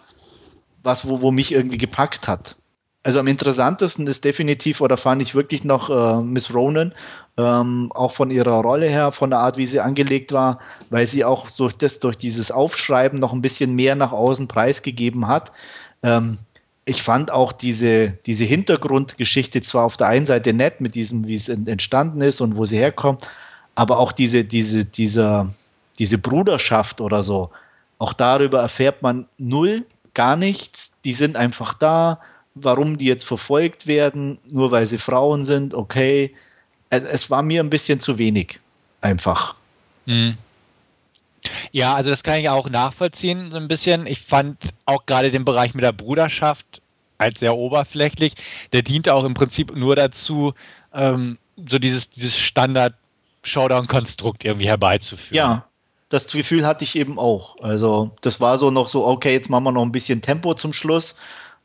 was, wo, wo mich irgendwie gepackt hat. Also am interessantesten ist definitiv, oder fand ich wirklich noch äh, Miss Ronan, ähm, auch von ihrer Rolle her, von der Art, wie sie angelegt war, weil sie auch durch, das, durch dieses Aufschreiben noch ein bisschen mehr nach außen preisgegeben hat. Ähm, ich fand auch diese, diese Hintergrundgeschichte zwar auf der einen Seite nett, mit diesem, wie es entstanden ist und wo sie herkommt, aber auch diese, diese, dieser, diese Bruderschaft oder so, auch darüber erfährt man null gar nichts, die sind einfach da. Warum die jetzt verfolgt werden, nur weil sie Frauen sind, okay. Es war mir ein bisschen zu wenig, einfach. Mhm. Ja, also das kann ich auch nachvollziehen, so ein bisschen. Ich fand auch gerade den Bereich mit der Bruderschaft als sehr oberflächlich. Der diente auch im Prinzip nur dazu, ähm, so dieses, dieses Standard-Showdown-Konstrukt irgendwie herbeizuführen. Ja, das Gefühl hatte ich eben auch. Also das war so noch so, okay, jetzt machen wir noch ein bisschen Tempo zum Schluss.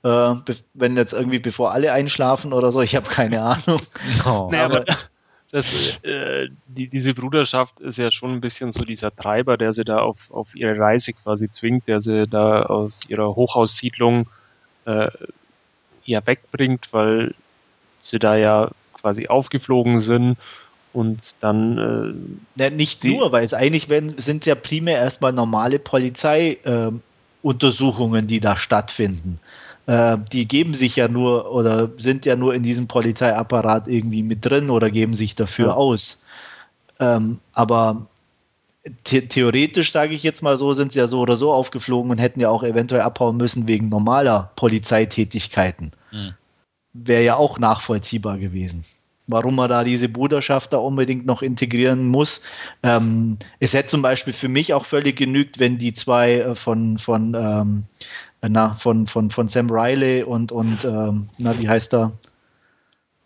Äh, wenn jetzt irgendwie bevor alle einschlafen oder so, ich habe keine Ahnung. Oh. Naja, aber das, äh, die, diese Bruderschaft ist ja schon ein bisschen so dieser Treiber, der sie da auf, auf ihre Reise quasi zwingt, der sie da aus ihrer Hochhaussiedlung äh, ja wegbringt, weil sie da ja quasi aufgeflogen sind und dann. Äh, ja, nicht nur, weil es eigentlich werden, sind ja primär erstmal normale Polizeiuntersuchungen, äh, die da stattfinden. Äh, die geben sich ja nur oder sind ja nur in diesem Polizeiapparat irgendwie mit drin oder geben sich dafür ja. aus. Ähm, aber the theoretisch, sage ich jetzt mal so, sind sie ja so oder so aufgeflogen und hätten ja auch eventuell abhauen müssen wegen normaler Polizeitätigkeiten. Hm. Wäre ja auch nachvollziehbar gewesen warum man da diese Bruderschaft da unbedingt noch integrieren muss. Ähm, es hätte zum Beispiel für mich auch völlig genügt, wenn die zwei äh, von, von, ähm, na, von, von, von Sam Riley und, und ähm, na, wie heißt er,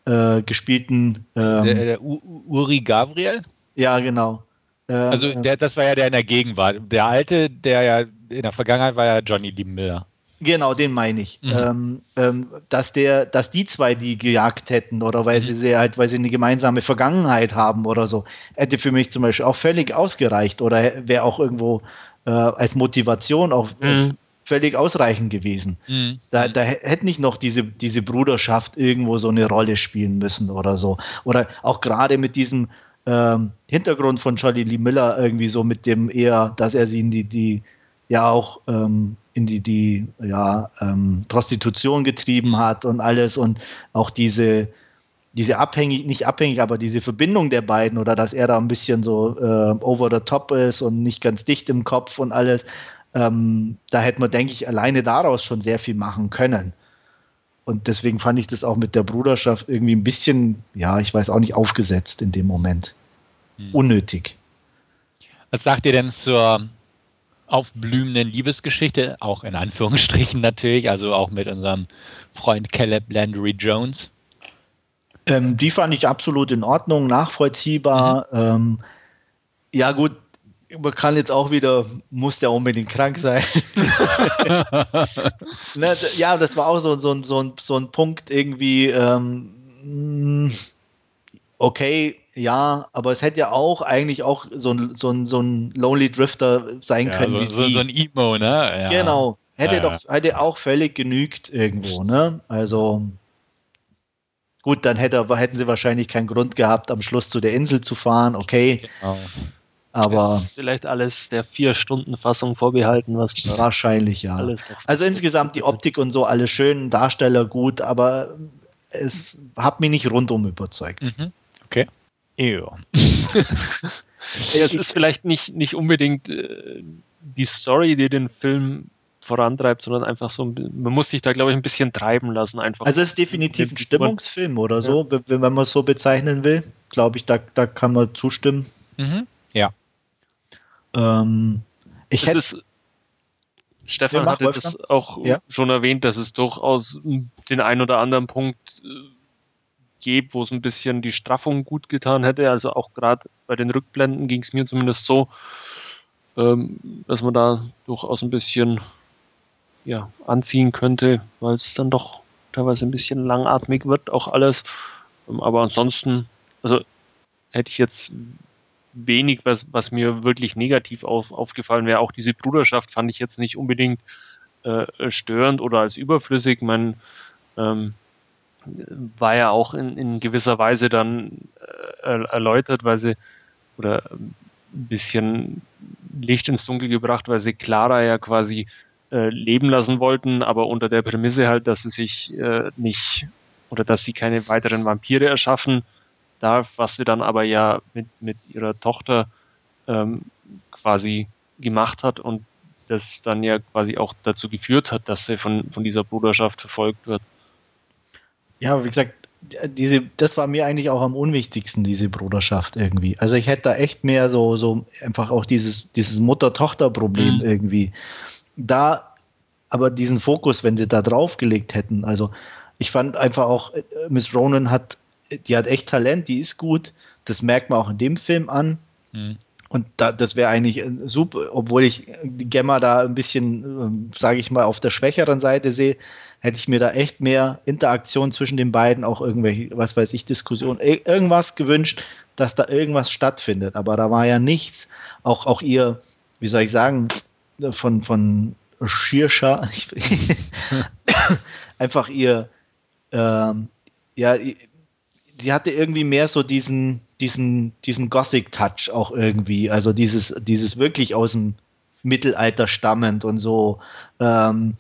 äh, gespielten ähm, der, der Uri Gabriel? Ja, genau. Äh, also äh, der, das war ja der in der Gegenwart. Der alte, der ja in der Vergangenheit war ja Johnny Lee Miller. Genau, den meine ich. Mhm. Ähm, ähm, dass der, dass die zwei die gejagt hätten oder weil mhm. sie sie halt, weil sie eine gemeinsame Vergangenheit haben oder so, hätte für mich zum Beispiel auch völlig ausgereicht oder wäre auch irgendwo äh, als Motivation auch mhm. Völlig ausreichend gewesen. Mhm. Da, da hätte nicht noch diese, diese Bruderschaft irgendwo so eine Rolle spielen müssen oder so. Oder auch gerade mit diesem ähm, Hintergrund von Charlie Lee Miller irgendwie so mit dem eher, dass er sie in die, die ja auch ähm, in die, die ja, ähm, Prostitution getrieben hat und alles und auch diese, diese abhängig, nicht abhängig, aber diese Verbindung der beiden oder dass er da ein bisschen so äh, over the top ist und nicht ganz dicht im Kopf und alles, ähm, da hätte man, denke ich, alleine daraus schon sehr viel machen können. Und deswegen fand ich das auch mit der Bruderschaft irgendwie ein bisschen, ja, ich weiß auch nicht, aufgesetzt in dem Moment. Hm. Unnötig. Was sagt ihr denn zur aufblühenden Liebesgeschichte, auch in Anführungsstrichen natürlich, also auch mit unserem Freund Caleb Landry Jones. Ähm, die fand ich absolut in Ordnung, nachvollziehbar. Mhm. Ähm, ja, gut, man kann jetzt auch wieder, muss der unbedingt krank sein. ne, ja, das war auch so, so, so, so ein Punkt irgendwie, ähm, okay, ja, aber es hätte ja auch eigentlich auch so ein, so ein, so ein Lonely Drifter sein ja, können. So, wie so, sie. so ein Emo, ne? Ja. Genau. Hätte ja, doch hätte auch völlig genügt irgendwo, ne? Also gut, dann hätte, hätten sie wahrscheinlich keinen Grund gehabt, am Schluss zu der Insel zu fahren, okay. Genau. Aber das ist vielleicht alles der vier Stunden Fassung vorbehalten, was wahrscheinlich ja. also insgesamt die Optik und so alles schön, Darsteller gut, aber es hat mich nicht rundum überzeugt. Mhm. Okay. Ja. es ist vielleicht nicht, nicht unbedingt äh, die Story, die den Film vorantreibt, sondern einfach so, man muss sich da, glaube ich, ein bisschen treiben lassen. Einfach. Also es ist definitiv ein Stimmungsfilm oder so, ja. wenn, wenn man es so bezeichnen will. Glaube ich, da, da kann man zustimmen. Mhm. Ja. Ähm, ich hätte. Stefan ja, hatte Wolfgang. das auch ja. schon erwähnt, dass es durchaus den ein oder anderen Punkt äh, gibt, wo es ein bisschen die Straffung gut getan hätte. Also auch gerade bei den Rückblenden ging es mir zumindest so, ähm, dass man da durchaus ein bisschen ja, anziehen könnte, weil es dann doch teilweise ein bisschen langatmig wird, auch alles. Ähm, aber ansonsten, also hätte ich jetzt wenig, was, was mir wirklich negativ auf, aufgefallen wäre. Auch diese Bruderschaft fand ich jetzt nicht unbedingt äh, störend oder als überflüssig. Man ähm, war ja auch in, in gewisser Weise dann äh, erläutert, weil sie oder ein bisschen Licht ins Dunkel gebracht, weil sie Clara ja quasi äh, leben lassen wollten, aber unter der Prämisse halt, dass sie sich äh, nicht oder dass sie keine weiteren Vampire erschaffen darf, was sie dann aber ja mit, mit ihrer Tochter ähm, quasi gemacht hat und das dann ja quasi auch dazu geführt hat, dass sie von, von dieser Bruderschaft verfolgt wird. Ja, wie gesagt, diese, das war mir eigentlich auch am unwichtigsten, diese Bruderschaft irgendwie. Also ich hätte da echt mehr so, so einfach auch dieses, dieses Mutter-Tochter-Problem mhm. irgendwie. Da, aber diesen Fokus, wenn sie da draufgelegt hätten, also ich fand einfach auch, äh, Miss Ronan hat, die hat echt Talent, die ist gut. Das merkt man auch in dem Film an. Mhm. Und da, das wäre eigentlich äh, super, obwohl ich die Gemma da ein bisschen, ähm, sage ich mal, auf der schwächeren Seite sehe, hätte ich mir da echt mehr Interaktion zwischen den beiden, auch irgendwelche, was weiß ich, Diskussionen, irgendwas gewünscht, dass da irgendwas stattfindet. Aber da war ja nichts. Auch, auch ihr, wie soll ich sagen, von, von Schirscher, einfach ihr, ähm, ja, sie hatte irgendwie mehr so diesen, diesen, diesen Gothic-Touch auch irgendwie. Also dieses, dieses wirklich aus dem Mittelalter stammend und so. Ähm,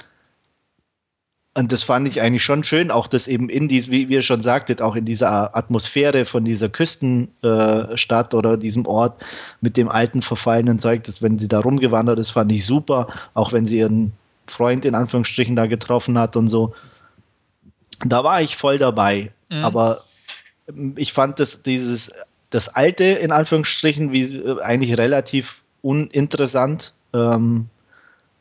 und das fand ich eigentlich schon schön, auch das eben in dies, wie ihr schon sagtet, auch in dieser Atmosphäre von dieser Küstenstadt äh, oder diesem Ort mit dem alten verfallenen Zeug, dass wenn sie da rumgewandert ist, fand ich super, auch wenn sie ihren Freund in Anführungsstrichen da getroffen hat und so. Da war ich voll dabei. Mhm. Aber ich fand das, dieses, das alte in Anführungsstrichen, wie äh, eigentlich relativ uninteressant. Ähm,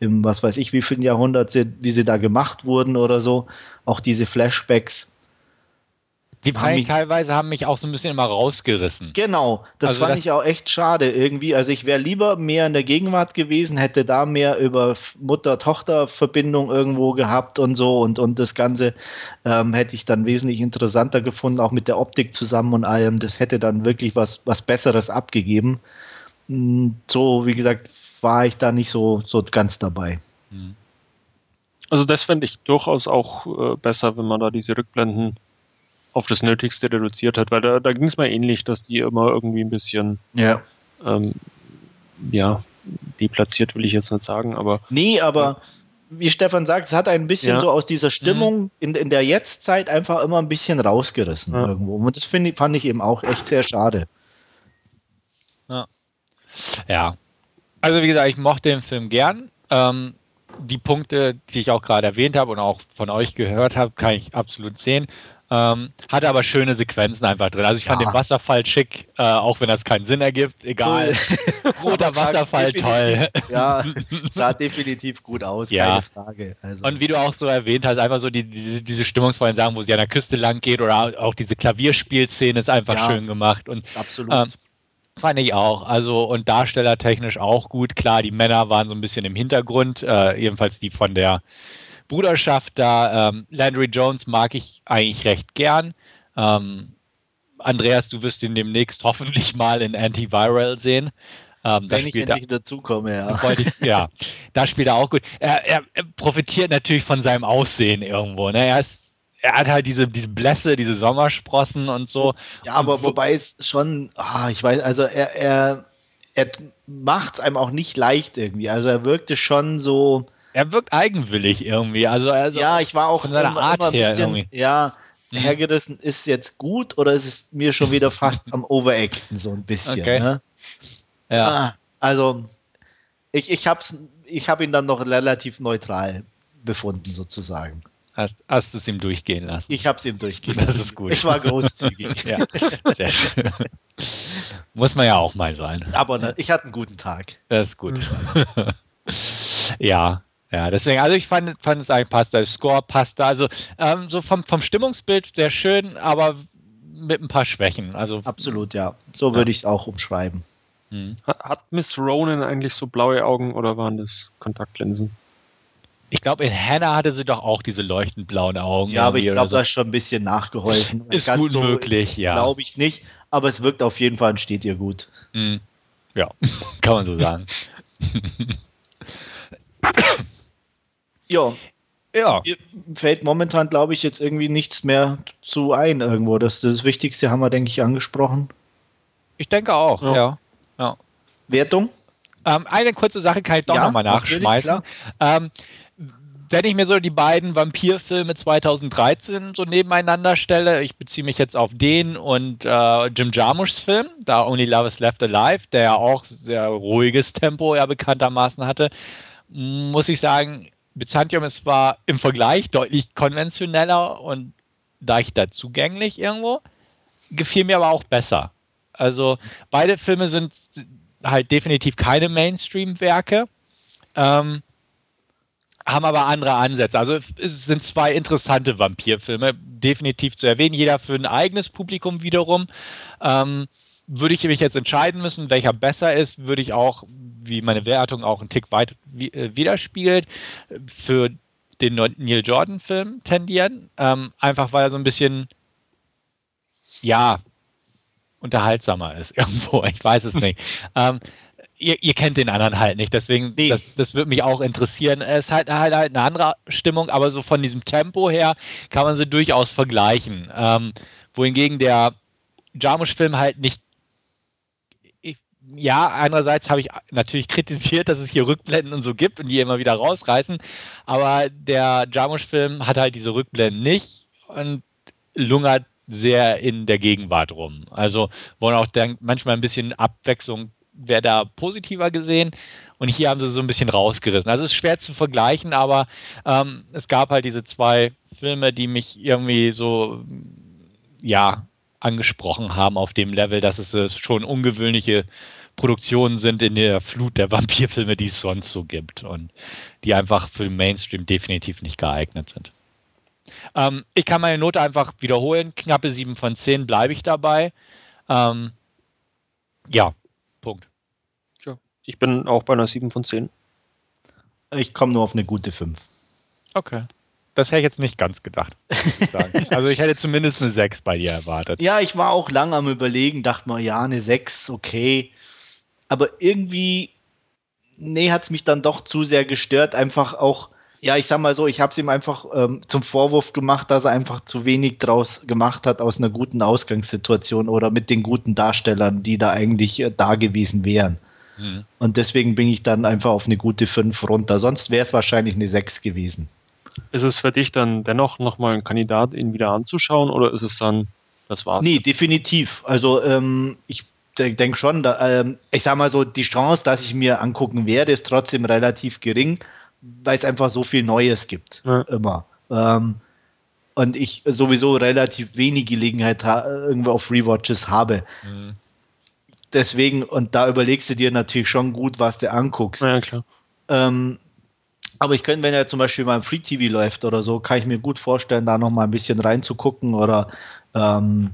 im was weiß ich, wie vielen Jahrhundert, wie sie da gemacht wurden oder so. Auch diese Flashbacks. Die haben mich, teilweise haben mich auch so ein bisschen immer rausgerissen. Genau, das also fand das ich auch echt schade irgendwie. Also ich wäre lieber mehr in der Gegenwart gewesen, hätte da mehr über Mutter-Tochter-Verbindung irgendwo gehabt und so und, und das Ganze ähm, hätte ich dann wesentlich interessanter gefunden, auch mit der Optik zusammen und allem. Das hätte dann wirklich was, was Besseres abgegeben. Hm, so, wie gesagt, war ich da nicht so, so ganz dabei. Also das fände ich durchaus auch äh, besser, wenn man da diese Rückblenden auf das Nötigste reduziert hat, weil da, da ging es mir ähnlich, dass die immer irgendwie ein bisschen ja, ähm, ja deplatziert will ich jetzt nicht sagen, aber nee, aber wie Stefan sagt, es hat ein bisschen ja. so aus dieser Stimmung mhm. in, in der Jetztzeit einfach immer ein bisschen rausgerissen ja. irgendwo. Und das ich, fand ich eben auch echt sehr schade. Ja. ja. Also wie gesagt, ich mochte den Film gern. Ähm, die Punkte, die ich auch gerade erwähnt habe und auch von euch gehört habe, kann ich absolut sehen. Ähm, hatte aber schöne Sequenzen einfach drin. Also ich fand den Wasserfall schick, äh, auch wenn das keinen Sinn ergibt. Egal. Roter Wasserfall, toll. Ja, sah definitiv gut aus, ja. keine Frage. Also. Und wie du auch so erwähnt hast, einfach so die, diese, diese stimmungsvollen Sachen, wo sie an der Küste lang geht oder auch diese Klavierspielszene ist einfach ja, schön gemacht. Und, absolut. Ähm, Fand ich auch. Also und darstellertechnisch auch gut. Klar, die Männer waren so ein bisschen im Hintergrund, äh, jedenfalls die von der Bruderschaft da. Ähm, Landry Jones mag ich eigentlich recht gern. Ähm, Andreas, du wirst ihn demnächst hoffentlich mal in Antiviral sehen. Ähm, Wenn ich endlich dazukomme, ja. Ich, ja, da spielt er auch gut. Er, er, er, profitiert natürlich von seinem Aussehen irgendwo. Ne? Er ist er hat halt diese, diese Blässe, diese Sommersprossen und so. Ja, aber wo, wobei es schon, ah, ich weiß, also er, er, er macht es einem auch nicht leicht irgendwie. Also er wirkte schon so. Er wirkt eigenwillig irgendwie. Also, also ja, ich war auch von seiner immer, Art immer her bisschen, irgendwie. Ja, mhm. hergerissen ist jetzt gut oder ist es mir schon wieder fast am Overacten so ein bisschen. Okay. Ne? Ja. Ah, also ich, ich habe ich hab ihn dann noch relativ neutral befunden sozusagen. Hast, hast es ihm durchgehen lassen? Ich habe es ihm durchgehen lassen. Das ist gut. Ich war großzügig. ja, sehr schön. Muss man ja auch mal sein. Aber ne, ich hatte einen guten Tag. Das ist gut. ja, ja, deswegen, also ich fand, fand es eigentlich passt, der Score passt da. Also ähm, so vom, vom Stimmungsbild sehr schön, aber mit ein paar Schwächen. Also, Absolut, ja. So würde ich es auch umschreiben. Hm. Hat, hat Miss Ronan eigentlich so blaue Augen oder waren das Kontaktlinsen? Ich glaube, in Hannah hatte sie doch auch diese leuchtend blauen Augen. Ja, aber ich glaube, so. da ist schon ein bisschen nachgeholfen. Ist Ganz gut so möglich, ja. Glaube ich nicht, aber es wirkt auf jeden Fall und steht ihr gut. Mhm. Ja, kann man so sagen. ja. Ja. Mir fällt momentan, glaube ich, jetzt irgendwie nichts mehr zu ein irgendwo. Das, das Wichtigste haben wir, denke ich, angesprochen. Ich denke auch, ja. ja. ja. Wertung? Ähm, eine kurze Sache kann ich doch ja, nochmal nachschmeißen. Ähm, wenn ich mir so die beiden Vampirfilme 2013 so nebeneinander stelle, ich beziehe mich jetzt auf den und äh, Jim Jarmuschs Film, da Only Love is Left Alive, der ja auch sehr ruhiges Tempo ja bekanntermaßen hatte, muss ich sagen, Byzantium ist zwar im Vergleich deutlich konventioneller und leichter zugänglich irgendwo, gefiel mir aber auch besser. Also beide Filme sind halt definitiv keine Mainstream-Werke. Ähm, haben aber andere Ansätze. Also es sind zwei interessante Vampirfilme, definitiv zu erwähnen. Jeder für ein eigenes Publikum wiederum. Ähm, würde ich mich jetzt entscheiden müssen, welcher besser ist, würde ich auch, wie meine Wertung auch einen Tick weit äh, widerspiegelt, für den Neil Jordan-Film tendieren. Ähm, einfach weil er so ein bisschen, ja, unterhaltsamer ist irgendwo. Ich weiß es nicht. ähm, ihr, ihr, kennt den anderen halt nicht, deswegen, nee. das, das würde mich auch interessieren. Es ist halt, halt, halt eine andere Stimmung, aber so von diesem Tempo her kann man sie durchaus vergleichen. Ähm, wohingegen der Jarmusch-Film halt nicht ja, einerseits habe ich natürlich kritisiert, dass es hier Rückblenden und so gibt und die immer wieder rausreißen, aber der Jarmusch-Film hat halt diese Rückblenden nicht und lungert sehr in der Gegenwart rum. Also wollen auch manchmal ein bisschen Abwechslung wäre da positiver gesehen. Und hier haben sie so ein bisschen rausgerissen. Also es ist schwer zu vergleichen, aber ähm, es gab halt diese zwei Filme, die mich irgendwie so, ja, angesprochen haben auf dem Level, dass es äh, schon ungewöhnliche Produktionen sind in der Flut der Vampirfilme, die es sonst so gibt und die einfach für den Mainstream definitiv nicht geeignet sind. Ähm, ich kann meine Note einfach wiederholen. Knappe 7 von 10 bleibe ich dabei. Ähm, ja, Punkt. Ja, ich bin auch bei einer 7 von 10. Ich komme nur auf eine gute 5. Okay. Das hätte ich jetzt nicht ganz gedacht. also ich hätte zumindest eine 6 bei dir erwartet. Ja, ich war auch lang am überlegen, dachte mal, ja, eine 6, okay. Aber irgendwie, nee, hat es mich dann doch zu sehr gestört. Einfach auch, ja, ich sag mal so, ich habe es ihm einfach ähm, zum Vorwurf gemacht, dass er einfach zu wenig draus gemacht hat aus einer guten Ausgangssituation oder mit den guten Darstellern, die da eigentlich äh, da gewesen wären. Mhm. Und deswegen bin ich dann einfach auf eine gute 5 runter. Sonst wäre es wahrscheinlich eine 6 gewesen. Ist es für dich dann dennoch nochmal ein Kandidat, ihn wieder anzuschauen oder ist es dann, das war's? Nee, definitiv. Also ähm, ich denke schon, da, ähm, ich sag mal so, die Chance, dass ich mir angucken werde, ist trotzdem relativ gering, weil es einfach so viel Neues gibt. Ja. Immer. Ähm, und ich sowieso relativ wenig Gelegenheit irgendwo auf Rewatches habe. Mhm. Deswegen, und da überlegst du dir natürlich schon gut, was du anguckst. Ja, klar. Ähm, aber ich könnte, wenn er zum Beispiel mal im Free TV läuft oder so, kann ich mir gut vorstellen, da noch mal ein bisschen reinzugucken oder ähm,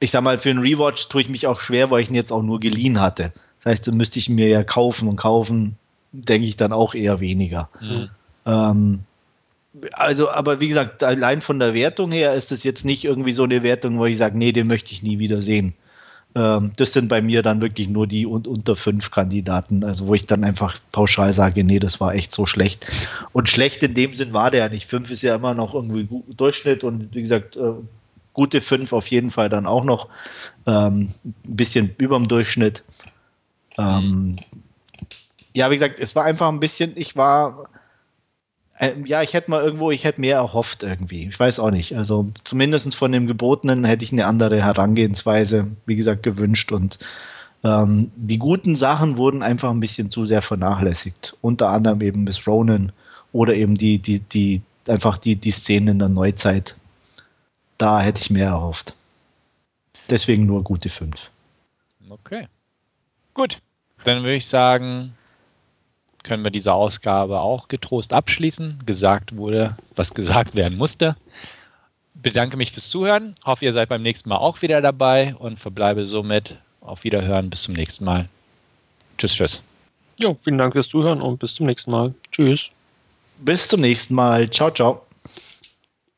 ich sag mal, für einen Rewatch tue ich mich auch schwer, weil ich ihn jetzt auch nur geliehen hatte. Das heißt, dann müsste ich mir ja kaufen und kaufen, denke ich dann auch eher weniger. Mhm. Ähm, also, aber wie gesagt, allein von der Wertung her ist es jetzt nicht irgendwie so eine Wertung, wo ich sage, nee, den möchte ich nie wieder sehen. Ähm, das sind bei mir dann wirklich nur die un unter fünf Kandidaten, also wo ich dann einfach pauschal sage, nee, das war echt so schlecht. Und schlecht in dem Sinn war der ja nicht. Fünf ist ja immer noch irgendwie Durchschnitt und wie gesagt, äh, gute fünf auf jeden Fall dann auch noch. Ähm, ein bisschen über dem Durchschnitt. Ähm, ja, wie gesagt, es war einfach ein bisschen, ich war ähm, ja, ich hätte mal irgendwo, ich hätte mehr erhofft irgendwie. Ich weiß auch nicht. Also zumindest von dem Gebotenen hätte ich eine andere Herangehensweise, wie gesagt, gewünscht. Und ähm, die guten Sachen wurden einfach ein bisschen zu sehr vernachlässigt. Unter anderem eben Miss Ronan oder eben die, die, die, einfach die, die Szenen in der Neuzeit. Da hätte ich mehr erhofft. Deswegen nur gute fünf. Okay. Gut. Dann würde ich sagen, können wir diese Ausgabe auch getrost abschließen. Gesagt wurde, was gesagt werden musste. Bedanke mich fürs Zuhören. Hoffe, ihr seid beim nächsten Mal auch wieder dabei und verbleibe somit auf Wiederhören. Bis zum nächsten Mal. Tschüss, tschüss. Ja, vielen Dank fürs Zuhören und bis zum nächsten Mal. Tschüss. Bis zum nächsten Mal. Ciao, ciao.